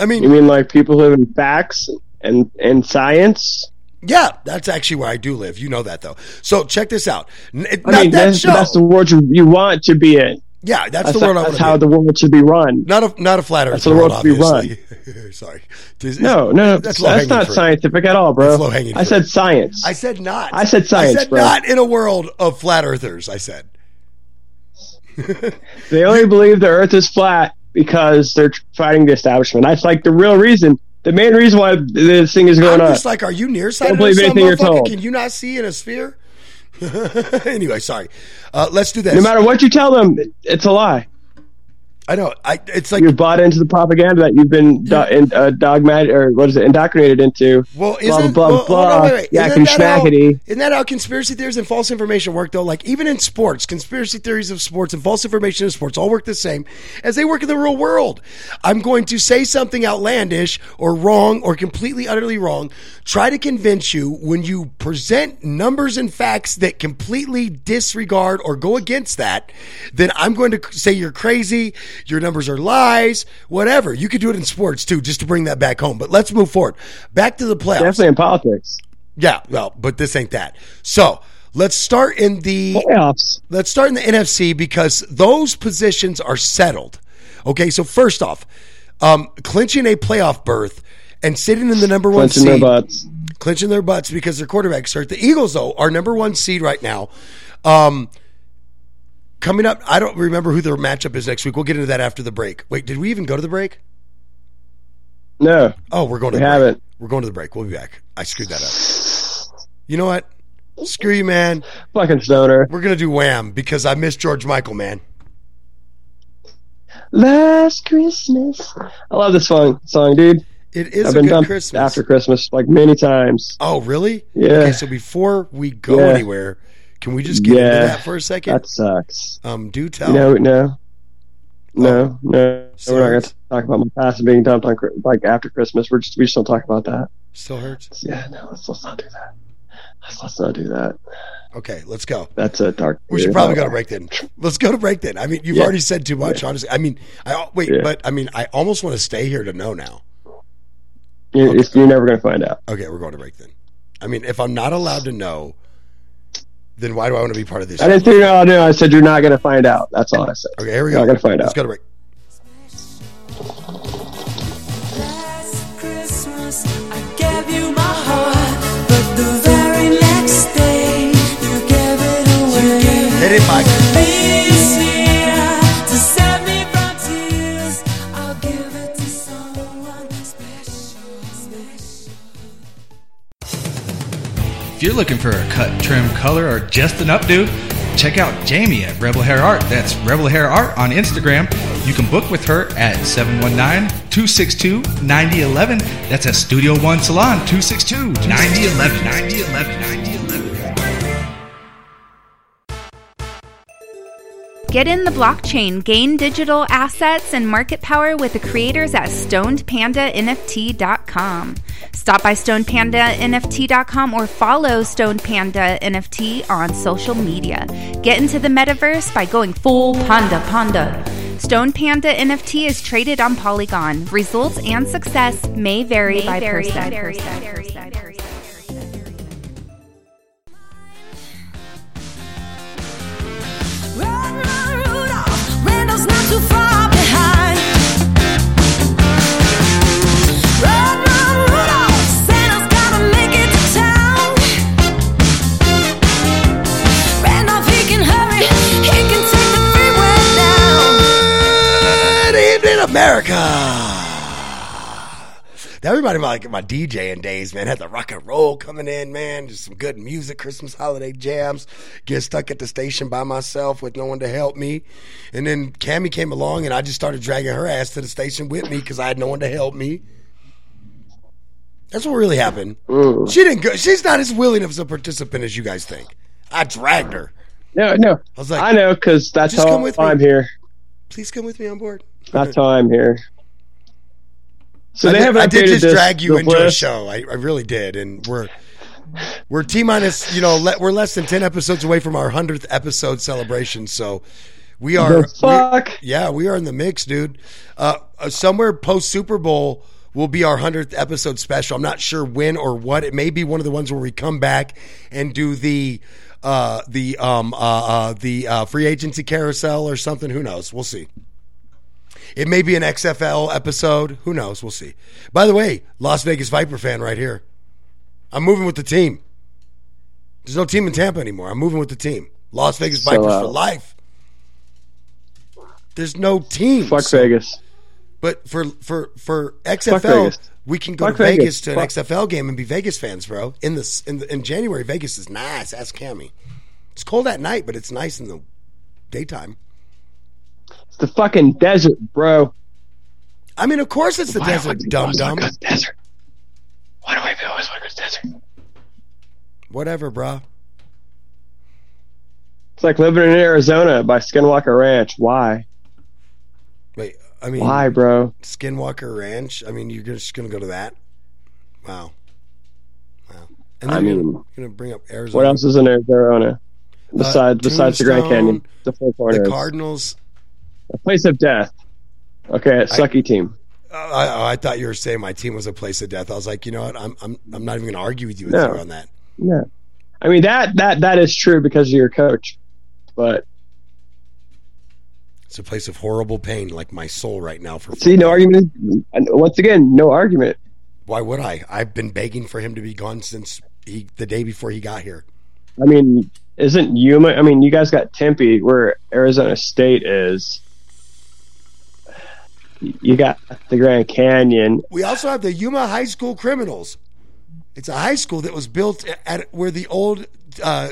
I mean, you mean like people who live in facts and and science? Yeah, that's actually where I do live. You know that though. So check this out. N- I not mean, that that's, show. that's the world you, you want to be in. Yeah, that's, That's, the world I that's how to the world should be run. Not a not a flat Earth That's the world world, to be run. Sorry. This No, no, no, That's that's, not fruit. scientific at all, bro. I fruit. said science. I said not. I said science, I said bro. not in a world of flat earthers. I said. They only believe the Earth is flat because they're fighting the establishment. That's like the real reason, the main reason why this thing is I'm going up. just like, are you nearsighted Don't believe anything you're told. Can you not see in a sphere? anyway, sorry. Uh, let's do this. no matter what you tell them, it's a lie. I know. I it's like You've bought into the propaganda that you've been do- in, uh, dogmatic or what is it, indoctrinated into. Well, blah isn't blah well, blah. on, wait, wait. Yeah, Isn't that how-. Isn't that how conspiracy theories and false information work, though? Like even in sports, conspiracy theories of sports and false information in sports all work the same as they work in the real world. I'm going to say something outlandish or wrong or completely utterly wrong. Try to convince you when you present numbers and facts that completely disregard or go against that, then I'm going to say you're crazy. Your numbers are lies. Whatever. You could do it in sports too, just to bring that back home. But let's move forward. Back to the playoffs. Definitely in politics. Yeah, well, but this ain't that. So let's start in the Playoffs. let's start in the NFC because those positions are settled. Okay, so first off, um, clinching a playoff berth and sitting in the number one Clenching their seed, butts. clinching their butts because their quarterbacks hurt. The Eagles, though, are number one seed right now. Um, coming up, I don't remember who their matchup is next week. We'll get into that after the break. Wait, did we even go to the break? No, Oh, we're going to we the break. haven't. We're going to the break. We'll be back. I screwed that up. You know what? Screw you, man. Fucking stoner. We're gonna do Wham because I miss George Michael, man. Last Christmas. I love this song, song, dude. It is I've a been good done Christmas. after Christmas like many times. oh, really? Yeah. Okay, so before we go Yeah. anywhere, can we just get Yeah. into that for a second? That sucks. um, do tell. You know, no, no, no. Still We're not going to talk about my past and being dumped on like after Christmas. We're just we just don't talk about that. Still hurts. Yeah, no, let's let's not do that. Let's, let's not do that. Okay, let's go. That's a dark. We should probably go to break then. Let's go to break then. I mean, you've Yeah. already said too much, honestly. I mean, I wait, Yeah. but I mean, I almost want to stay here to know now. You're, Okay. you're never going to find out. Okay, we're going to break then. I mean, if I'm not allowed to know, then why do I want to be part of this? I didn't think. you're. No, I said you're not going to find out. That's all I said. Okay, here we You're go. not going to find Let's out. go to break. Last Christmas, I gave you my heart, but the very next day, you gave it away. Hit it, Mike. If you're looking for a cut, trim, color, or just an updo, check out Jamie at Rebel Hair Art. That's Rebel Hair Art on Instagram. You can book with her at 719-262-9011. That's at Studio One Salon, 262-9011. 9011. 9011. Get in the blockchain, gain digital assets, and market power with the creators at StonedPandaNFT.com. Stop by StonedPandaNFT.com or follow Stoned Panda NFT on social media. Get into the metaverse by going full Panda Panda. Stone Panda NFT is traded on Polygon. Results and success may vary by person. Run, America. Me of like my DJing days, man. Had the rock and roll coming in, man. Just some good music, Christmas holiday jams. Get stuck at the station by myself with no one to help me. And then Cammy came along and I just started dragging her ass to the station with me because I had no one to help me. That's what really happened. Mm. She didn't go. She's not as willing of a participant as you guys think. I dragged her. No, no. I was like, I know because that's how come with me. I'm here. please come with me on board. That's how I'm here. So I they did, have I did just this- drag you into a show. I, I really did, and we're we're t minus. You know, le, we're less than ten episodes away from our hundredth episode celebration. So we are. The fuck? we- yeah, we are in the mix, dude. Uh, uh, somewhere post Super Bowl will be our hundredth episode special. I'm not sure when or what. It may be one of the ones where we come back and do the. Uh, the um uh, uh the uh, free agency carousel or something. Who knows? We'll see. It may be an XFL episode. Who knows? We'll see. By the way, Las Vegas Viper fan right here. I'm moving with the team. There's no team in Tampa anymore. I'm moving with the team. Las Vegas So, Vipers uh, for life. There's no team. Fuck So- Vegas. But for for for XFL, we can go Fuck to Vegas, Vegas. to an XFL game and be Vegas fans, bro. In this in, the, in January, Vegas is nice. Ask Cammy. It's cold at night, but it's nice in the daytime. It's the fucking desert, bro. I mean, of course, it's the Why do I desert, think dum Las dum. Vegas desert? Why do I feel Vegas desert? Whatever, bro. It's like living in Arizona by Skinwalker Ranch. Why? Wait, I mean, Why, bro? Skinwalker Ranch. I mean, you're just going to go to that? Wow. Wow. And I then you're mean, going to bring up Arizona. What else is in Arizona? Uh, besides, besides the Grand Canyon, the Four Corners, The Cardinals. A place of death. Okay, a sucky team. Uh, I, I thought you were saying my team was a place of death. I was like, you know what? I'm I'm I'm not even going to argue with you, with No. you on that. Yeah, I mean that that that is true because of your coach, but It's a place of horrible pain, like my soul right now. For see, no argument. Once again, no argument. Why would I? I've been begging for him to be gone since he, the day before he got here. I mean, isn't Yuma? I mean, you guys got Tempe, where Arizona State is. You got the Grand Canyon. We also have the Yuma High School Criminals. It's a high school that was built at where the old uh,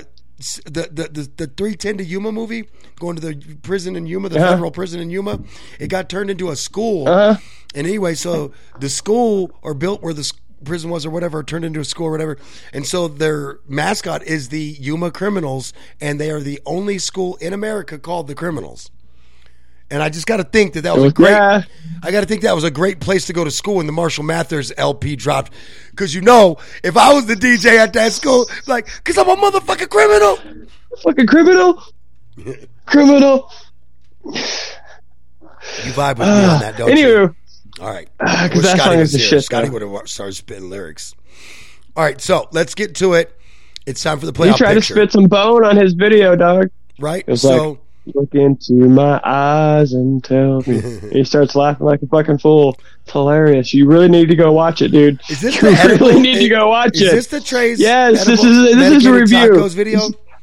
the the the, the three ten to Yuma movie, going to the prison in Yuma, the Uh-huh. federal prison in Yuma. It got turned into a school. Uh-huh. And anyway, so the school or built where the prison was or whatever turned into a school or whatever. And so their mascot is the Yuma Criminals, and they are the only school in America called the Criminals. And I just got to think that that was a great. Yeah. I got to think that was a great place to go to school when the Marshall Mathers LP dropped. Because you know, if I was the DJ at that school, like, because I'm a motherfucking criminal. Fucking criminal. criminal. You vibe with me on that, don't you? Anywho, All right. Ah, 'cause Wish that Scotty song is the shit, Scotty though. would have started spitting lyrics. All right, so let's get to it. It's time for the playoff. he tried picture, to spit some bone on his video, dog. right? It was So like, look into my eyes and tell me. he starts laughing like a fucking fool. It's hilarious. You really need to go watch it, dude. is this you the really edible- need to go watch is it. this the Trey's? Yes, this is- this is a review. Tacos video.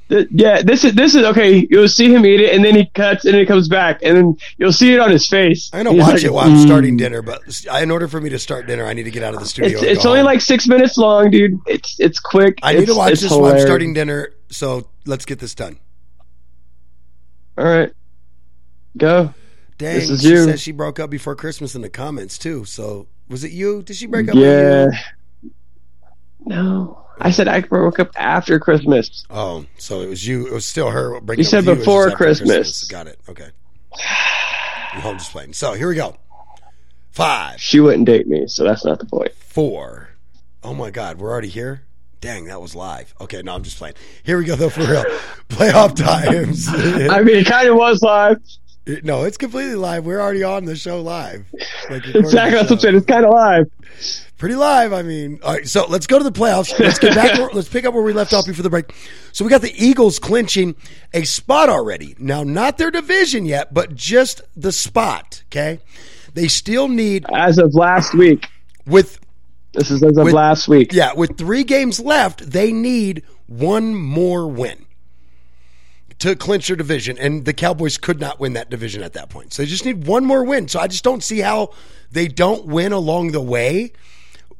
Th- yeah, this is this is okay. You'll see him eat it, and then he cuts, and he comes back, and then you'll see it on his face. I'm gonna He's watch like, it while I'm "Mm." starting dinner, but in order for me to start dinner, I need to get out of the studio. It's, it's only home. like six minutes long, dude. It's it's quick. I need to watch this while I'm starting dinner. So let's get this done. All right, go. Dang, This is she you. said she broke up before Christmas in the comments too. So was it you? Did she break up? Yeah. With you? No, I said I broke up after Christmas. Oh, so it was you. It was still her breaking. You up said with it was before after Christmas. Got it. Okay. I'm just playing. So here we go. Five, She wouldn't date me, so that's not the point. four. Oh my God, we're already here. Dang, that was live. Okay, no, I'm just playing. Here we go though for real. Playoff times. I mean, it kind of was live. It- No, it's completely live. We're already on the show live. Like Exactly. That's what I'm saying. It's kind of live. Pretty live. I mean, all right. So let's go to the playoffs. Let's get back. let's pick up where we left off before the break. So we got the Eagles clinching a spot already. Now, not their division yet, but just the spot. Okay. They still need As of last week. with This is as of With- last week. yeah with three games left. They need one more win to clinch their division, and the Cowboys could not win that division at that point. So they just need one more win. So I just don't see how they don't win along the way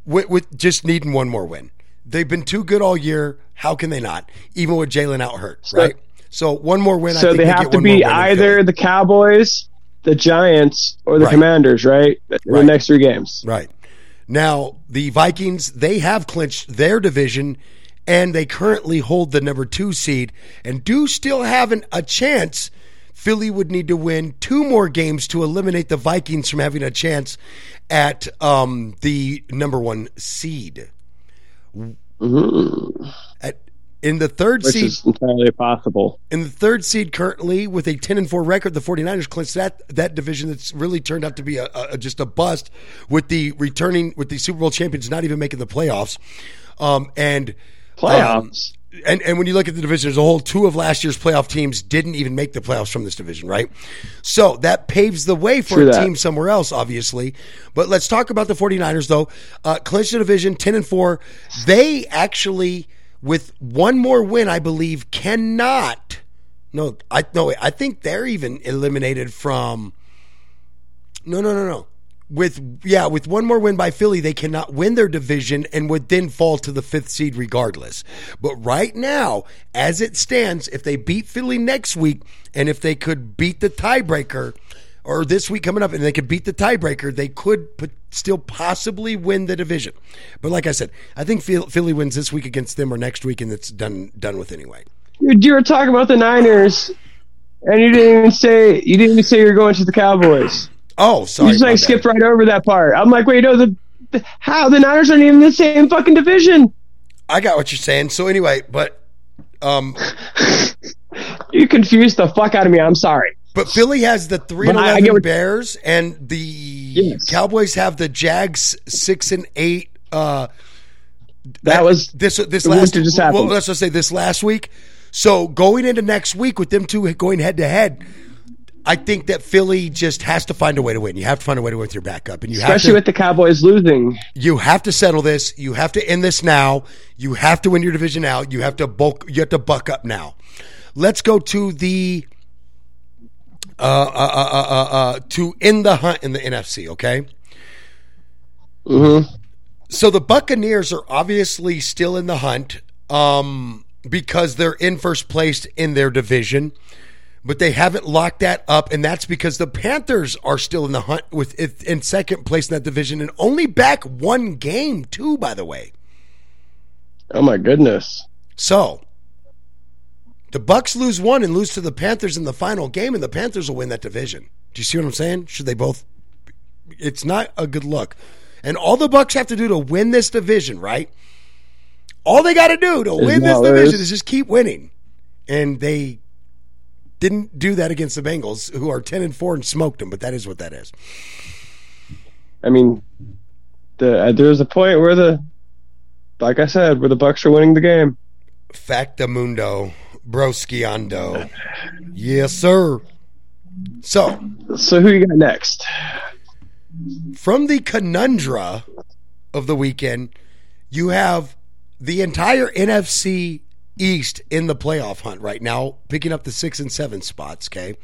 with, with just needing one more win. They've been too good all year. How can they not? Even with Jalen out hurt, right? So one more win. I So think they have to be more win in either the Cowboys, the Giants, or the Right. Commanders, right? Right. the next three games. Right. Now, the Vikings, they have clinched their division and they currently hold the number two seed and do still have an, a chance. Philly would need to win two more games to eliminate the Vikings from having a chance at um, the number one seed. At, in the third Which seed, is entirely possible. in the third seed currently with a 10 and 4 record the 49ers clinched that that division that's really turned out to be a, a just a bust with the returning with the super bowl champions not even making the playoffs um, and Playoffs. um, and and when you look at the division as a whole two of last year's playoff teams didn't even make the playoffs from this division right so that paves the way for True a that. team somewhere else obviously but let's talk about the 49ers though uh, clinched the division 10 and 4 they actually with one more win i believe cannot no i no i think they're even eliminated from no no no no. With yeah with one more win by philly they cannot win their division and would then fall to the fifth seed regardless. But right now as it stands if they beat philly next week and if they could beat the tiebreaker or this week coming up and they could beat the tiebreaker they could put, still possibly win the division but like i said i think philly wins this week against them or next week and it's done done with anyway You, were talking about the Niners, and you didn't even say you didn't even say you're going to the Cowboys. oh sorry You just like skipped right over that part. I'm like, wait, no, the, the how the Niners aren't even in the same fucking division. i got what you're saying so anyway but um You confused the fuck out of me. I'm sorry. But Philly has the three and But I- I eleven what- Bears, and the Yes. Cowboys have the Jags six and eight. Uh, That was this this last. week that just well, let's just say this last week. So going into next week with them two going head to head, I think that Philly just has to find a way to win. You have to find a way to win with your backup, and you have especially to with the Cowboys losing. you have to settle this. You have to end this now. You have to win your division out. You have to bulk. You have to buck up now. Let's go to the uh, uh, uh, uh, uh, uh, to end the hunt in the NFC. Okay. Mm-hmm. So the Buccaneers are obviously still in the hunt um, because they're in first place in their division, but they haven't locked that up, and that's because the Panthers are still in the hunt with in second place in that division and only back one game too. By the way, Oh my goodness. so the Bucs lose one and lose to the Panthers in the final game, and the Panthers will win that division. Do you see what I'm saying? Should they both? It's not a good look. And all the Bucs have to do to win this division, right? All they got to do to win this division is just keep winning, and they didn't do that against the Bengals, who are ten and four and smoked them. But that is what that is. I mean, the uh, there was a point where the, like I said, where the Bucs are winning the game. Factamundo, broskiando, yes, sir. So So who you got next? from the conundrum of the weekend, you have the entire NFC East in the playoff hunt right now, picking up the six and seven spots. Okay,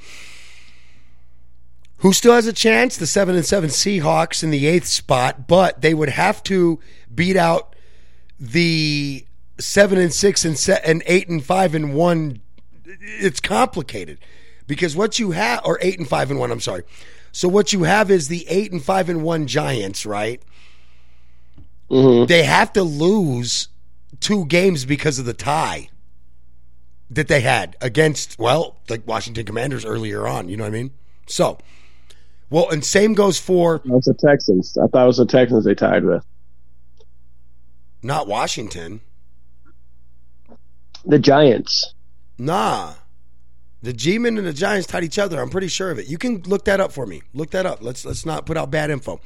who still has a chance? The seven and seven Seahawks in the eighth spot, but they would have to beat out the seven and six and se- and eight and five and one. It's complicated because what you have, or eight and five and one. I'm sorry. So what you have is the eight and five and one Giants, right? Mm-hmm. They have to lose two games because of the tie that they had against, well, like Washington Commanders earlier on. You know what I mean? So, well, and same goes for was the Texans. I thought it was the Texans they tied with. not Washington. The Giants. Nah. The G-men and the Giants tied each other. I'm pretty sure of it. You can look that up for me. Look that up. Let's let's not put out bad info.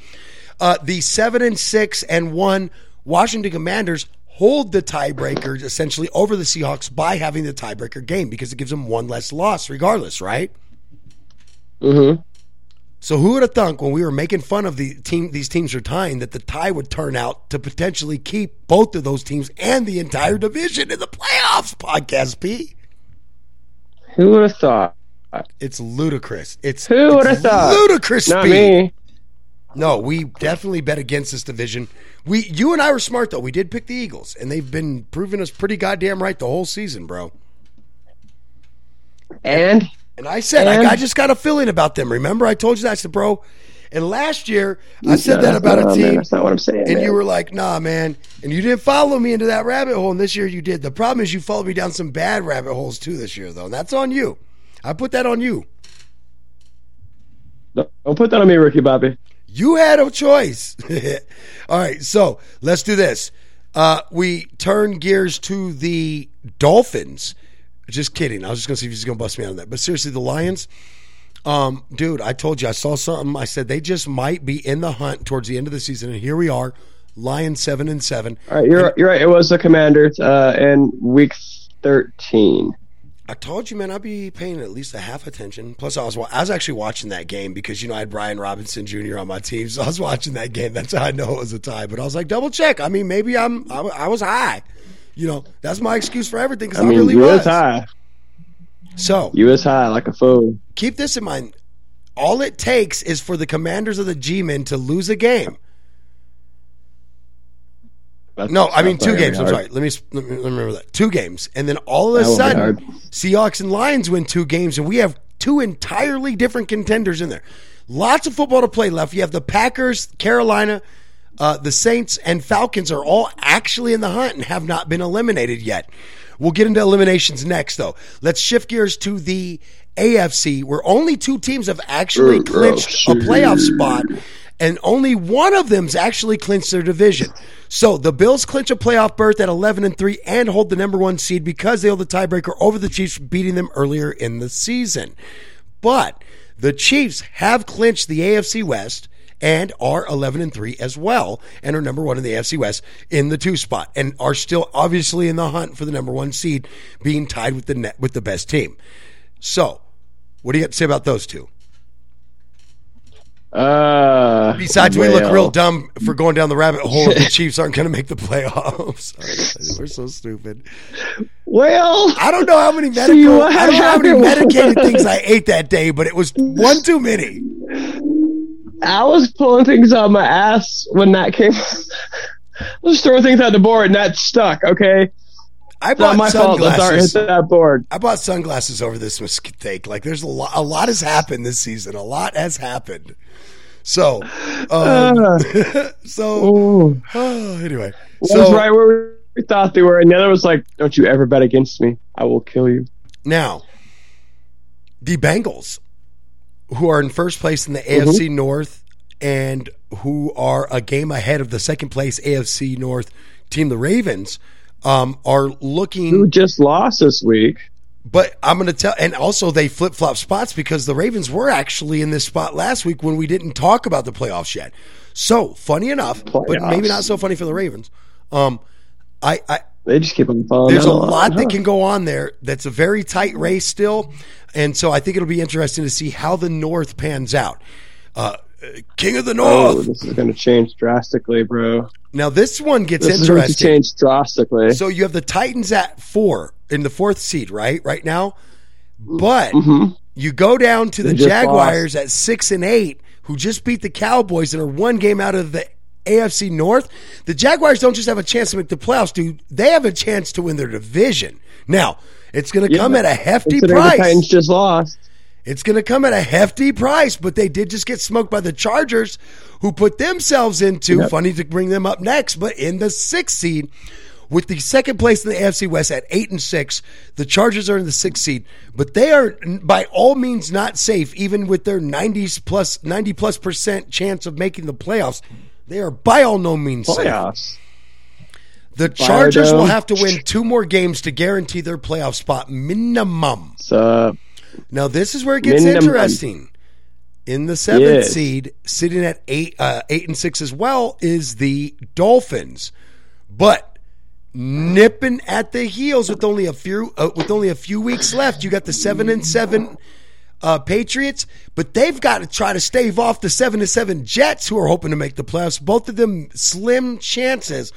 Uh, the seven and six and one Washington Commanders hold the tiebreaker essentially over the Seahawks by having the tiebreaker game because it gives them one less loss, regardless, right? Mm-hmm. So who would have thunk when we were making fun of the team these teams are tying that the tie would turn out to potentially keep both of those teams and the entire division in the playoffs? Podcast P. Who would have thought? It's ludicrous. It's Who would have thought? ludicrous. Not speed. me. No, we definitely bet against this division. We, you and I were smart though. We did pick the Eagles, and they've been proving us pretty goddamn right the whole season, bro. And And I said, And- I, I just got a feeling about them. Remember, I told you that, I said, bro. And last year, I said No, that about a man, team, that's not what I'm saying, and man. you were like, "Nah, man." And you didn't follow me into that rabbit hole. And this year, you did. The problem is, you followed me down some bad rabbit holes too this year, though. And that's on you. I put that on you. don't put that on me, Ricky Bobby. You had a choice. All right, so let's do this. Uh, we turn gears to the Dolphins. Just kidding. I was just going to see if he's going to bust me out on that. But seriously, the Lions, um, dude, I told you I saw something. I said they just might be in the hunt towards the end of the season, and here we are, Lions seven and seven. All right, you're you're right. It was the Commanders uh, in week thirteen. I told you, man, I'd be paying at least a half attention. Plus, I was I was actually watching that game because you know I had Brian Robinson Jr. on my team, so I was watching that game. That's how I know it was a tie. But I was like, double check. I mean, maybe I'm I, I was high. You know, that's my excuse for everything because I I, mean, really you was. high. So You was high like a fool. keep this in mind. All it takes is for the commanders of the G-men to lose a game. That's- No, I mean two games. I'm sorry. Let me, let me let me remember that. Two games, and then all of a That won't be sudden. Seahawks and Lions win two games, and we have two entirely different contenders in there. Lots of football to play left. You have the Packers, Carolina, uh, the Saints, and Falcons are all actually in the hunt and have not been eliminated yet. We'll get into eliminations next, though. Let's shift gears to the AFC, where only two teams have actually clinched a playoff spot, and only one of them's actually clinched their division. So the Bills clinch a playoff berth at 11 and 3 and hold the number one seed because they hold the tiebreaker over the Chiefs, beating them earlier in the season. But the Chiefs have clinched the AFC West and are 11 and 3 as well and are number 1 in the AFC West in the 2 spot and are still obviously in the hunt for the number 1 seed being tied with the net, with the best team. So, what do you got to say about those two? Uh, Besides, we look real dumb for going down the rabbit hole if the Chiefs aren't going to make the playoffs. We're so stupid. Well, I don't know how many medical, I don't know how many medicated things I ate that day, but it was one too many. I was pulling things out of my ass when that came. I was throwing things at the board and that stuck. Okay, I it's bought my fault. The hit sunglasses. that board. I bought sunglasses over this mistake. Like, there's a lot. A lot has happened this season. A lot has happened. So, um, so Ooh. anyway, One so was right where we thought they were, and the other was like, "Don't you ever bet against me? I will kill you." now the Bengals, who are in first place in the Mm-hmm. AFC North and who are a game ahead of the second place AFC North team, the Ravens, um, are looking Who just lost this week? But I'm going to tell, and also they flip flop spots because the Ravens were actually in this spot last week when we didn't talk about the playoffs yet. So funny enough, but maybe not so funny for the Ravens. Um, I, I They just keep on falling. there's a lot that can go on there. That's a very tight race still, and so I think it'll be interesting to see how the North pans out. Uh, King of the North. Oh, North. this is going to change drastically, bro. Now this one gets This is going to change drastically. So you have the Titans at four in the fourth seed, right? Right now, but Mhm. you go down to the They just Jaguars at six and eight, who just beat the Cowboys and are one game out of the AFC North. The Jaguars don't just have a chance to make the playoffs, dude. They have a chance to win their division. Now it's going to Yeah, come at a hefty Considering The Titans price. just lost. It's going to come at a hefty price, but they did just get smoked by the Chargers, who put themselves into, Yep. funny to bring them up next, but in the sixth seed with the second place in the AFC West at eight and six. The Chargers are in the sixth seed, but they are by all means not safe, even with their 90s plus 90 plus percent chance of making the playoffs. They are by all no means safe. Playoffs. The Chargers Biodome. will have to win two more games to guarantee their playoff spot minimum. So Now this is where it gets Minimum. interesting. In the seventh Yes. seed, sitting at eight, uh, eight and six as well, is the Dolphins, but nipping at the heels with only a few uh, with only a few weeks left. You got the seven and seven uh, Patriots, but they've got to try to stave off the seven and seven Jets, who are hoping to make the playoffs. Both of them slim chances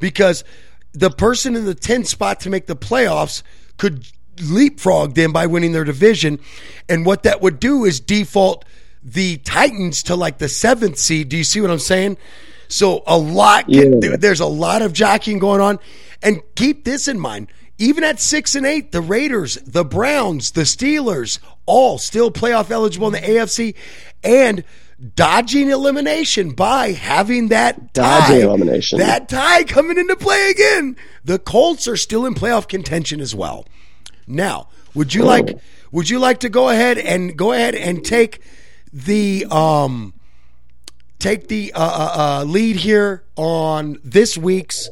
because the person in the 10 spot to make the playoffs could leapfrog them by winning their division. And what that would do is default the Titans to like the seventh seed. Do you see what I'm saying? So a lot, Yeah. there's a lot of jockeying going on. And keep this in mind. Even at six and eight, the Raiders, the Browns, the Steelers, all still playoff eligible in the AFC and dodging elimination by having that tie, Dodging elimination. That tie coming into play again. The Colts are still in playoff contention as well. Now, would you like would you like to go ahead and go ahead and take the um take the uh, uh, uh, lead here on this week's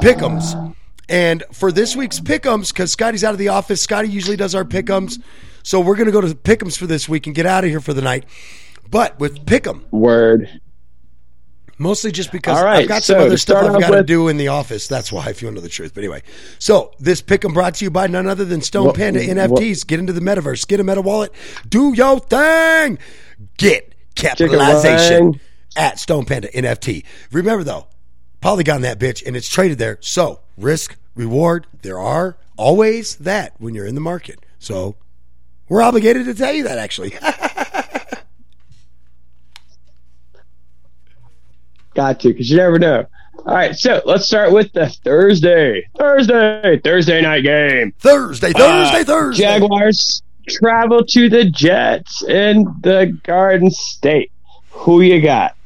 pick'ems. And for this week's pickums, because Scotty's out of the office, Scotty usually does our pickums. So we're going to go to pickums for this week and get out of here for the night. But with pickum, Word. mostly just because right, I've got some other stuff I've got to do in the office. That's why, if you want to know the truth. But anyway, so this pick'em brought to you by none other than Stone What- Panda what- NFTs. Get into the metaverse, get a meta wallet, do your thing, get capitalization at Stone Panda NFT. Remember though, Polygon that bitch, and it's traded there. So risk reward, there are always that when you're in the market. So we're obligated to tell you that actually. Got to, because you never know. All right, so let's start with the Thursday, Thursday, Thursday night game. Thursday, Thursday, Uh, Thursday. Jaguars travel to the Jets in the Garden State. Who you got?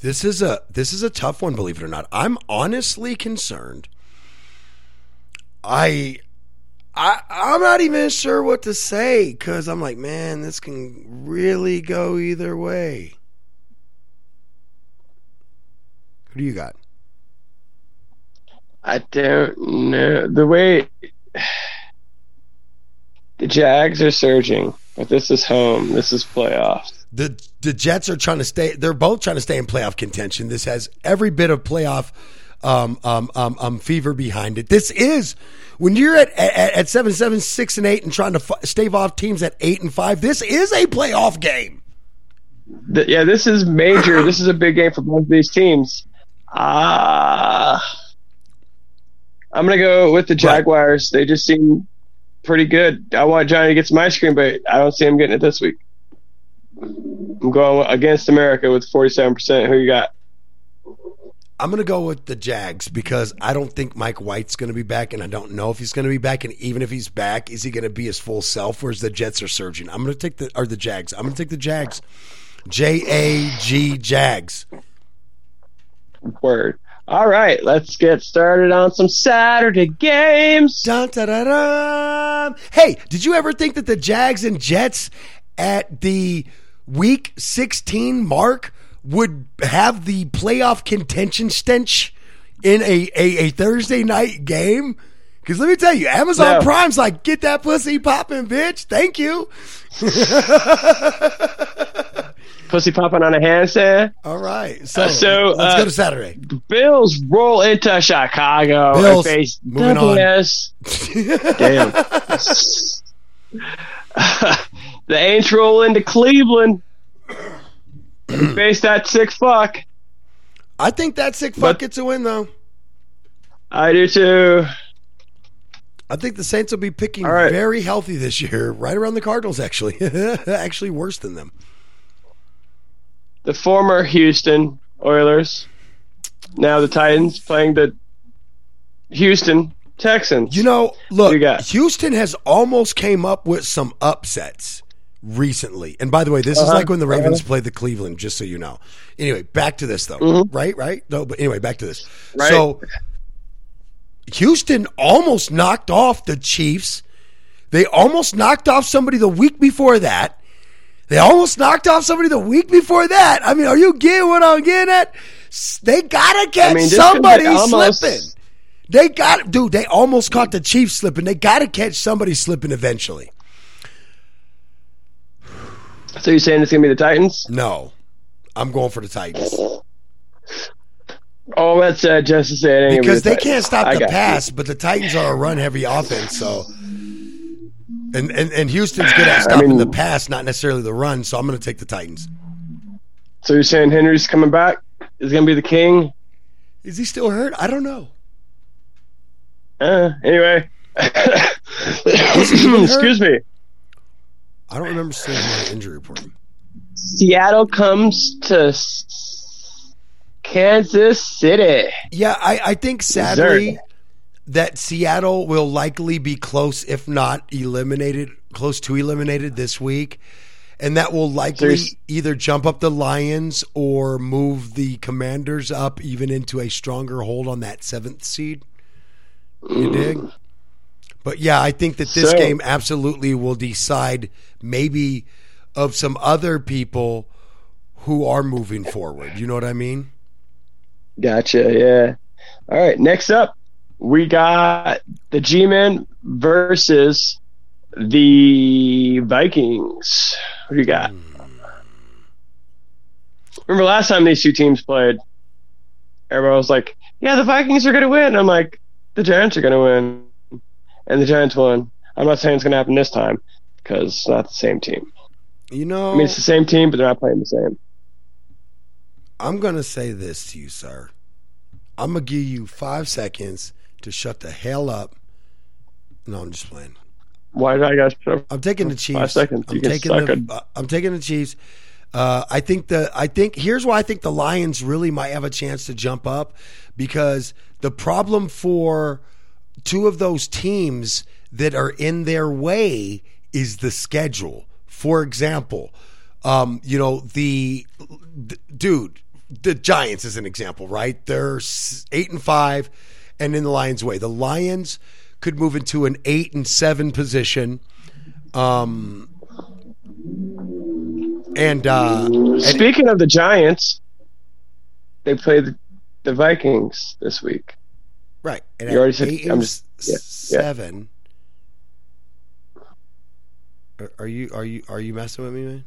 This is a this is a tough one, believe it or not. I'm honestly concerned. I I I'm not even sure what to say because I'm like, man, this can really go either way. Who do you got? I don't know. The way the Jags are surging, but this is home. This is playoffs. The the Jets are trying to stay. They're both trying to stay in playoff contention. This has every bit of playoff um, um, um, um, fever behind it. This is when you're at, at at seven, seven, six, and eight, and trying to f- stave off teams at eight and five. This is a playoff game. Th- yeah, this is major. this is a big game for both of these teams. Ah, I'm gonna go with the Jaguars. They just seem pretty good. I want Johnny to get some ice cream, but I don't see him getting it this week. I'm going against America with 47%. Who you got? I'm going to go with the Jags because I don't think Mike White's going to be back, and I don't know if he's going to be back. And even if he's back, is he going to be his full self? Whereas the Jets are surging. I'm going to take the or the Jags. I'm going to take the Jags. J A G Jags. Word. All right, let's get started on some Saturday games. Dun, dun, dun, dun. Hey, did you ever think that the Jags and Jets at the week 16 mark would have the playoff contention stench in a, a, a Thursday night game? Because let me tell you, Amazon No. Prime's like, get that pussy popping, bitch. Thank you. Pussy popping on a handstand. All right. So, Uh, so, let's uh, go to Saturday. Bills roll into Chicago Bills. and face Moving on. WS. Damn. the Aints roll into Cleveland and face that sick fuck. I think that sick fuck But- gets a win, though. I do too. I think the Saints will be picking right. very healthy this year, right around the Cardinals, actually. actually, worse than them. The former Houston Oilers, now the Titans, playing the Houston Texans. You know, look, You Houston has almost came up with some upsets recently. And by the way, this is Uh-huh, like when the Ravens played the Cleveland, just so you know. Anyway, back to this though. Right, right? No, but anyway, back to this. Mm-hmm. Right. So Houston almost knocked off the Chiefs. They almost knocked off somebody the week before that. They almost knocked off somebody the week before that. I mean, are you getting what I'm getting at? They gotta catch I mean, this could be somebody almost- slipping. They got dude. They almost caught the Chiefs slipping. They got to catch somebody slipping eventually. So you're saying it's gonna be the Titans? No, I'm going for the Titans Oh, that's uh, just to say it ain't gonna be because the they Titans. can't stop the got you. pass, but the Titans are a run heavy offense. So, and and, and Houston's good at I stopping mean- the pass, not necessarily the run. So I'm going to take the Titans. So you're saying Henry's coming back? Is gonna be the king? Is he still hurt? I don't know. Uh, anyway. Excuse me. I don't remember seeing him on the injury report. Seattle comes to Kansas City. Yeah, I, I think sadly Missouri. that Seattle will likely be close, if not eliminated, close to eliminated this week. And that will likely There's- either jump up the Lions or move the Commanders up even into a stronger hold on that seventh seed. You mm. dig? But yeah, I think that this So- game absolutely will decide maybe of some other people who are moving forward. You know what I mean? Gotcha. Yeah. All right. Next up, we got the G-Men versus the Vikings. Who do you got? Hmm. Remember last time these two teams played? Everybody was like, "Yeah, the Vikings are going to win." I'm like, "The Giants are going to win," and the Giants won. I'm not saying it's going to happen this time because it's not the same team. You know, I mean, it's the same team, but they're not playing the same. I'm going to say this to you, sir. I'm going to give you five seconds to shut the hell up. No, I'm just playing. Why did I guys? I'm taking the Chiefs. Five seconds. I'm taking the. uh, I'm taking the Chiefs. Uh, I think the. I think here's why I think the Lions really might have a chance to jump up because the problem for two of those teams that are in their way is the schedule. For example, um, you know the d- dude, the Giants is an example, right? They're eight and five, and in the Lions' way, the Lions could move into an eight and seven position. Um, and uh, and- Speaking of the Giants, they play the, the Vikings this week. Right, and You already said- eight I'm and just- yeah, yeah. seven. Are- Are you are you are you messing with me, man?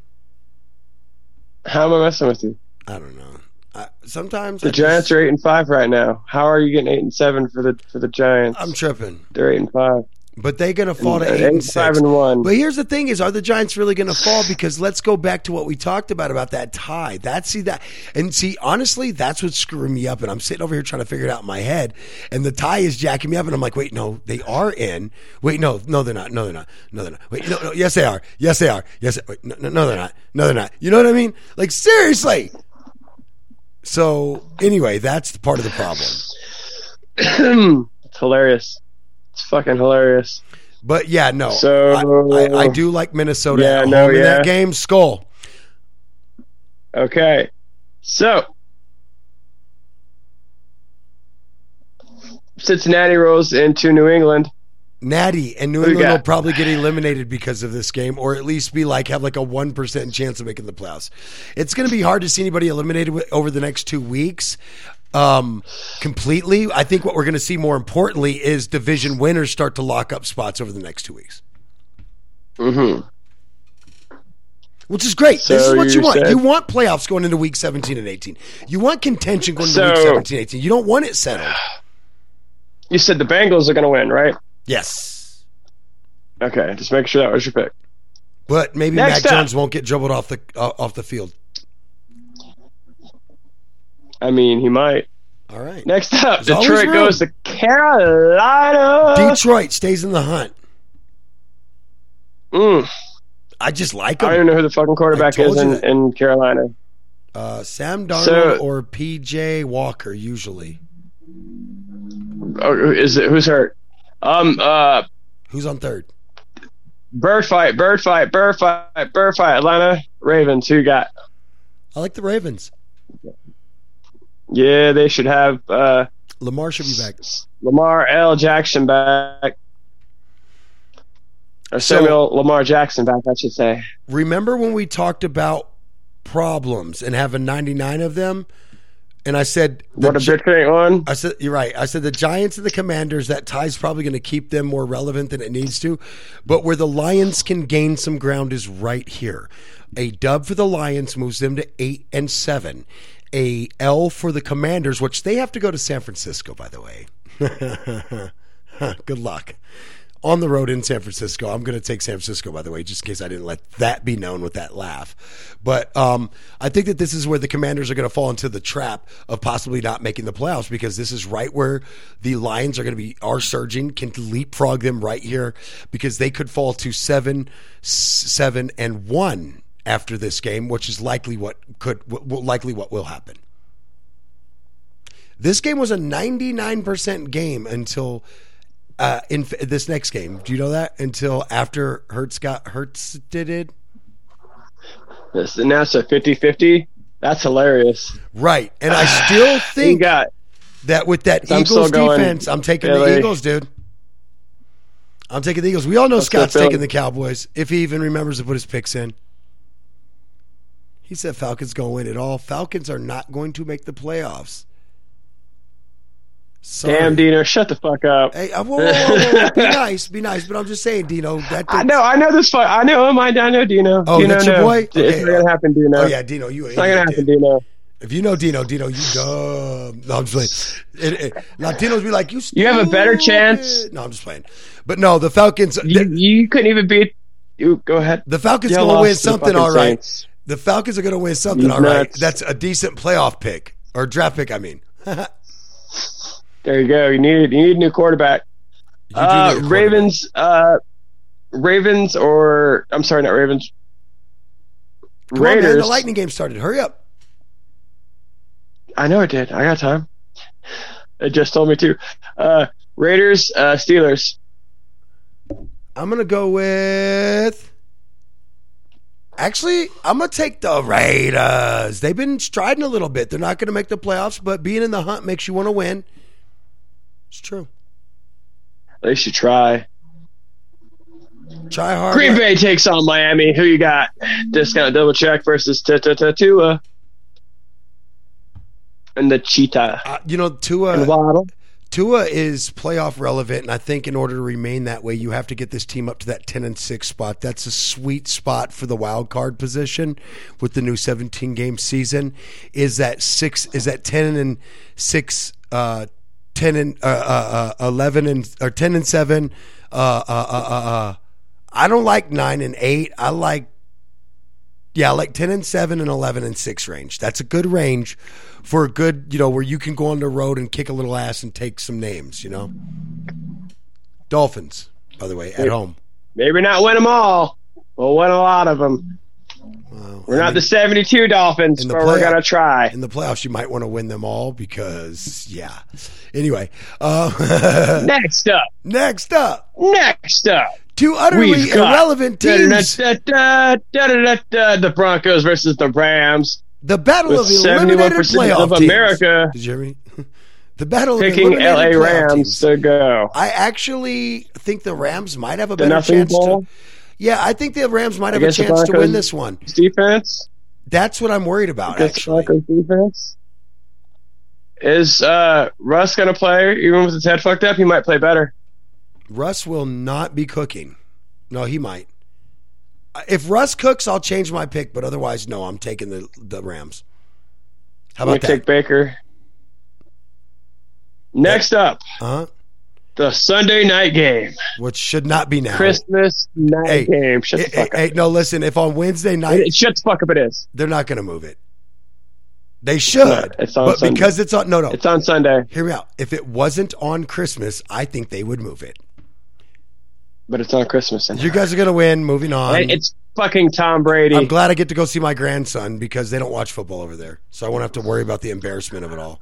How am I messing with you? I don't know. I, sometimes The I Giants just- are eight and five right now. How are you getting eight and seven for the for the Giants? I'm tripping, They're eight and five. But they're gonna fall to eight and and five six. and one. But here's the thing: is are the Giants really going to fall? Because let's go back to what we talked about about that tie. That see that and see honestly, that's what's screwing me up. And I'm sitting over here trying to figure it out in my head, and the tie is jacking me up. And I'm like, wait, no, they are in. Wait, no, no, they're not. No, they're not. No, they're not. Wait, no, no, yes, they are. Yes, they are. Yes, wait, no, no, no, they're not. No, they're not. You know what I mean? Like seriously. So anyway, that's the part of the problem. it's hilarious. It's fucking hilarious. But yeah, no. So- I, I, I do like Minnesota Yeah, at no, in that yeah. game. Skull. Okay, so Cincinnati rolls into New England. Natty and New Who England will probably get eliminated because of this game, or at least be like have like a one percent chance of making the playoffs. It's going to be hard to see anybody eliminated over the next two weeks. Um, completely. I think what we're going to see more importantly is division winners start to lock up spots over the next two weeks, Mm-hmm. which is great. this is what you want. said- You want playoffs going into week 17 and 18. You want contention going into week So- 17 18. You don't want it settled. You said the Bengals are going to win, right? Yes. Okay, just make sure that was your pick. But maybe Next Mac up. Jones won't get dribbled off the uh, off the field. I mean, he might. All right. Next up, There's Detroit goes to Carolina. Detroit stays in the hunt. Mm, I just like I don't even know who the fucking quarterback is in, in Carolina. Uh, Sam Darnold So- or PJ Walker usually. Oh, is it who's hurt? Um, uh, Who's on third? bird fight, bird fight, bird fight, bird fight. Atlanta Ravens. Who you got? I like the Ravens. Yeah, they should have uh, Lamar should be back. Lamar L. Jackson back, or So- Samuel Lamar Jackson back, I should say. Remember when we talked about problems and having 99 of them? and I said What a bitch ain't one. I said you're right. I said the Giants and the Commanders. That tie's probably going to keep them more relevant than it needs to, but where the Lions can gain some ground is right here. A dub for the Lions moves them to eight and seven. A L for the Commanders, which they have to go to San Francisco, by the way. Good luck. On the road in San Francisco. I'm going to take San Francisco, by the way, just in case I didn't let that be known with that laugh. But um, I think that this is where the commanders are going to fall into the trap of possibly not making the playoffs because this is right where the Lions are going to be are surging, can leapfrog them right here because they could fall to seven, seven, and one after this game, which is likely what could likely what will happen. This game was a 99% game until uh, in f- this next game. Do you know that? Until after Hurts got Hurts did it? This, and that's a 50-50. That's hilarious. Right. And I still think got that with that Eagles defense, I'm taking the Eagles, dude. I'm taking the Eagles. We all know Let's Scott's taking the Cowboys if he even remembers to put his picks in. He said Falcons going to win it all. Falcons are not going to make the playoffs. Sorry. damn Dino. Shut the fuck up. Hey, uh, whoa, whoa, whoa, be nice, be nice. But I'm just saying, Dino. That I know, I know this. Fuck, I know him. I, know Dino. Oh, Dino that's your knows. boy? It's Okay. not gonna happen, Dino. Oh yeah, Dino, you. It's not gonna happen, Dino. If you know Dino, Dino, you dumb. No, I'm just playing. It, it, Latinos be like, you. You have a better chance. No, I'm just playing. But no, the Falcons. You, you couldn't even beat. You go ahead. the Falcons to win something, all right. Saints. The Falcons are going to win something, all right. That's a decent playoff pick or draft pick. I mean, There you go. You need you need a new quarterback. Uh, quarterback. Ravens. Uh, Ravens or I'm sorry, not Ravens. Come on, man, Raiders. the Lightning game started. Hurry up. I know it did. I got time. It just told me to. Uh, Raiders. Uh, Steelers. I'm going to go with. Actually, I'm to take the Raiders. They've been striding a little bit. They're not going to make the playoffs, but being in the hunt makes you want to win. It's true. They should try. Try hard. Green Bay takes on Miami. Who you got? Discount double check versus Tua. And the Cheetah. Uh, you know, Tua. And Waddle. Tua is playoff relevant, and I think in order to remain that way, you have to get this team up to that ten and six spot. That's a sweet spot for the wild card position with the new seventeen game season. Is that six? Is that ten and six? Uh, ten and uh, uh, uh, eleven and or ten and seven? Uh, uh, I don't like nine and eight. I like yeah, like ten and seven and eleven and six range. That's a good range for a good, you know, where you can go on the road and kick a little ass and take some names. You know, Dolphins, by the way, at home. Maybe not win them all. We'll win a lot of them. Well, We're I not mean, the 72 Dolphins, the but we're going to try. in the playoffs. You might want to win them all because, yeah. Anyway, uh, Next up. next up, Next up. Two utterly irrelevant teams. The Broncos versus the Rams. The battle of eliminated playoff of teams. America Did you hear me? The battle of Picking eliminated LA Rams teams. to go. I actually think the Rams might have a better chance bowl? to. Yeah, I think the Rams might have a chance to win this one. Defense. That's what I'm worried about. Actually, Broncos defense. Is uh, Russ going to play? Even with his head fucked up, he might play better. Russ will not be cooking. No, he might. If Russ cooks, I'll change my pick. But otherwise, no, I'm taking the the Rams. How about to take? Baker. Next up, Uh huh. the Sunday night game. Which should not be now. Christmas night Hey, game. Shut Hey, the fuck hey, up. hey, no, listen. If on Wednesday night It- Shut the fuck up. It is. they're not going to move it, they should. not. It's on but Sunday. because it's on, no, no. It's on Sunday, Hear me out. If it wasn't on Christmas, I think they would move it. But it's not Christmas. And You guys are going to win. Moving on. It's fucking Tom Brady. I'm glad I get to go see my grandson because they don't watch football over there, so I won't have to worry about the embarrassment of it all.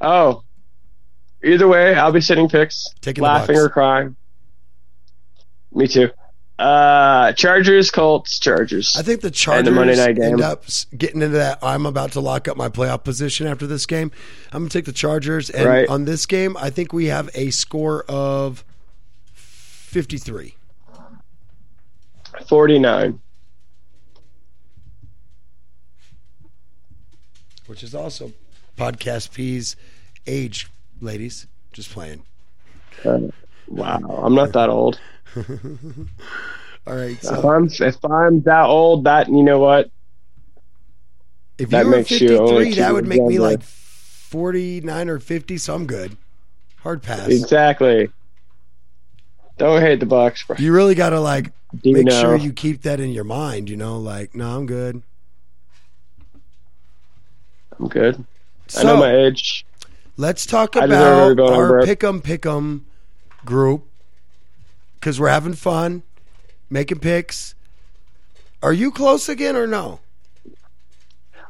Oh, either way, I'll be sitting picks, Taking laughing or crying. Me too. Uh, Chargers, Colts, Chargers. I think the And Chargers the Monday night game. end up getting into that. I'm about to lock up my playoff position after this game. I'm going to take the Chargers, and Right. on this game, I think we have a score of 53. 49. which is also Podcast P's age, ladies. Just playing. Uh, wow, I'm not that old. All right. If I'm if I'm that old, that you know what? if that you were makes you 53, two that would make me like 49 or 50, so I'm good. Hard pass. Exactly. Don't hate the Bucks, bro. You really got to like Do make know? sure you keep that in your mind, you know, like, no, I'm good. I'm good. I know my age. let's talk about our pick'em pick'em group because we're having fun making picks. Are you close again or no?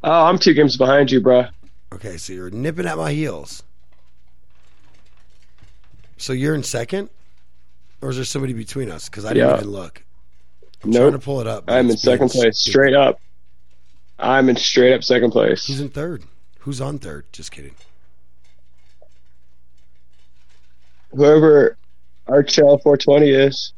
Oh, I'm two games behind you, bro. Okay, so you're nipping at my heels. So you're in second, or is there somebody between us? Because I didn't Yeah. even look. I'm trying to pull it up. I'm in second place, stupid. straight up. I'm in straight up second place. Who's in third? Who's on third? Just kidding. Whoever Archel 420 is.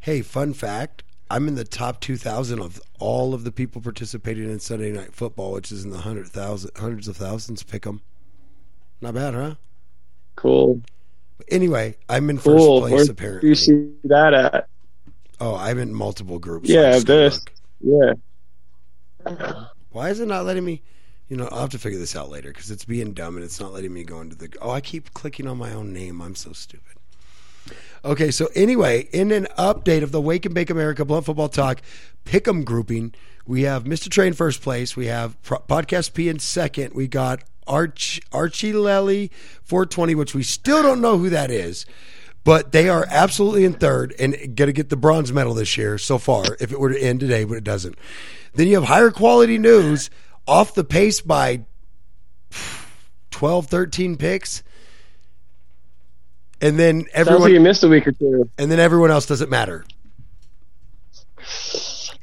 Hey, fun fact: I'm in the top 2,000 of all of the people participating in Sunday Night Football, which is in the hundred thousand, hundreds of thousands. Pick 'em. Not bad, huh? Cool. Anyway, I'm in first Where place do apparently. you see that at? Oh, I'm in multiple groups. Yeah, this. look. Yeah. Why is it not letting me? You know, I'll have to figure this out later because it's being dumb and it's not letting me go into the. Oh, I keep clicking on my own name. I'm so stupid. Okay, so anyway, in an update of the Wake and Bake America Blunt Football Talk Pick'em grouping, we have Mr. Train first place. We have Pro- Podcast P in second. We got Arch Archie Lelly 420, which we still don't know who that is. But they are absolutely in third and going to get the bronze medal this year so far, if it were to end today, but it doesn't. Then you have higher quality news off the pace by 12, 13 picks. And then Sounds like everyone you missed a week or two. and then everyone else doesn't matter.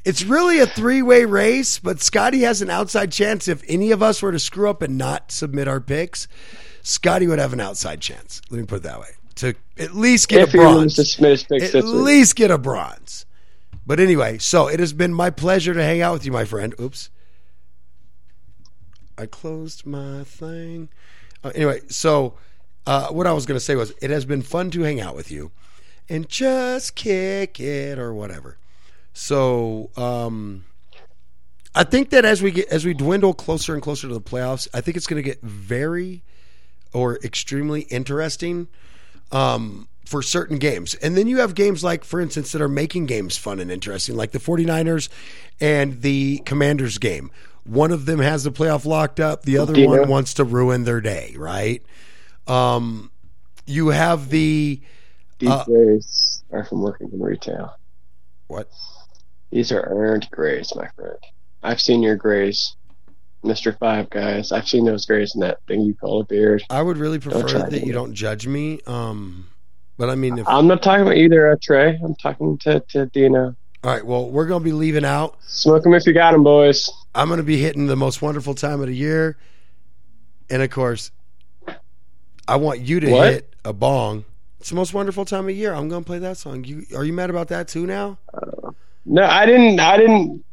It's really a three way race, but Scotty has an outside chance. If any of us were to screw up and not submit our picks, Scotty would have an outside chance. Let me put it that way to at least get If a bronze. to submit his picks At least get a bronze. But anyway, so it has been my pleasure to hang out with you, my friend. Oops. I closed my thing. Uh, anyway, so uh, what I was going to say was it has been fun to hang out with you and just kick it or whatever. So um, I think that as we get as we dwindle closer and closer to the playoffs, I think it's going to get very or extremely interesting um, for certain games. And then you have games like, for instance, that are making games fun and interesting, like the 49ers and the Commanders game. One of them has the playoff locked up, the other Dino. one wants to ruin their day, right? Um, you have the These uh, grades are from working in retail. what? These are earned grades, my friend. I've seen your grades, Mister Five Guys. I've seen those grades in that thing you call a beard. I would really prefer that you don't judge me. Um, but I mean, if, I'm not talking about either, uh, Trey. I'm talking to, to Dino. all right, well, we're going to be leaving out. Smoke them if you got them, boys. I'm going to be hitting the most wonderful time of the year. And of course, I want you to What? hit a bong. It's the most wonderful time of year. I'm going to play that song. You are you mad about that too now? No, I didn't. I didn't.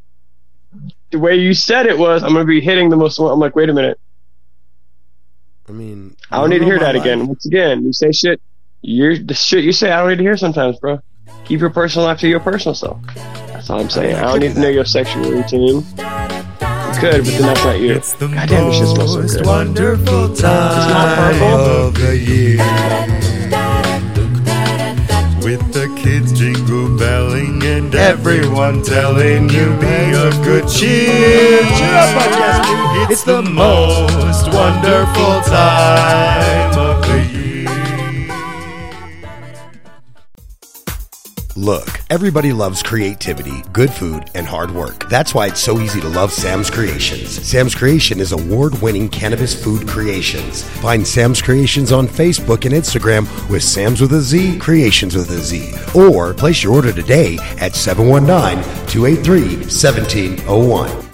The way you said it was, I'm going to be hitting the most. I'm like, wait a minute. I mean, I don't need to hear that life. again. Once again, you say shit. You're the shit you say. I don't need to hear sometimes, bro. Keep your personal life to your personal self. That's all I'm saying. I don't need to know your sexual routine. You could, but then that's not you. It's the God damn, this shit smells so good. wonderful not time purple? of the year. With the kids jingle belling and everyone telling you be of good cheer. Cheer up, podcast. It's the most wonderful time Look, everybody loves creativity, good food, and hard work. That's why it's so easy to love Sam's Creations. Sam's Creation is award winning cannabis food creations. Find Sam's Creations on Facebook and Instagram with Sam's with a Z, Creations with a Z. Or place your order today at 719 283 1701.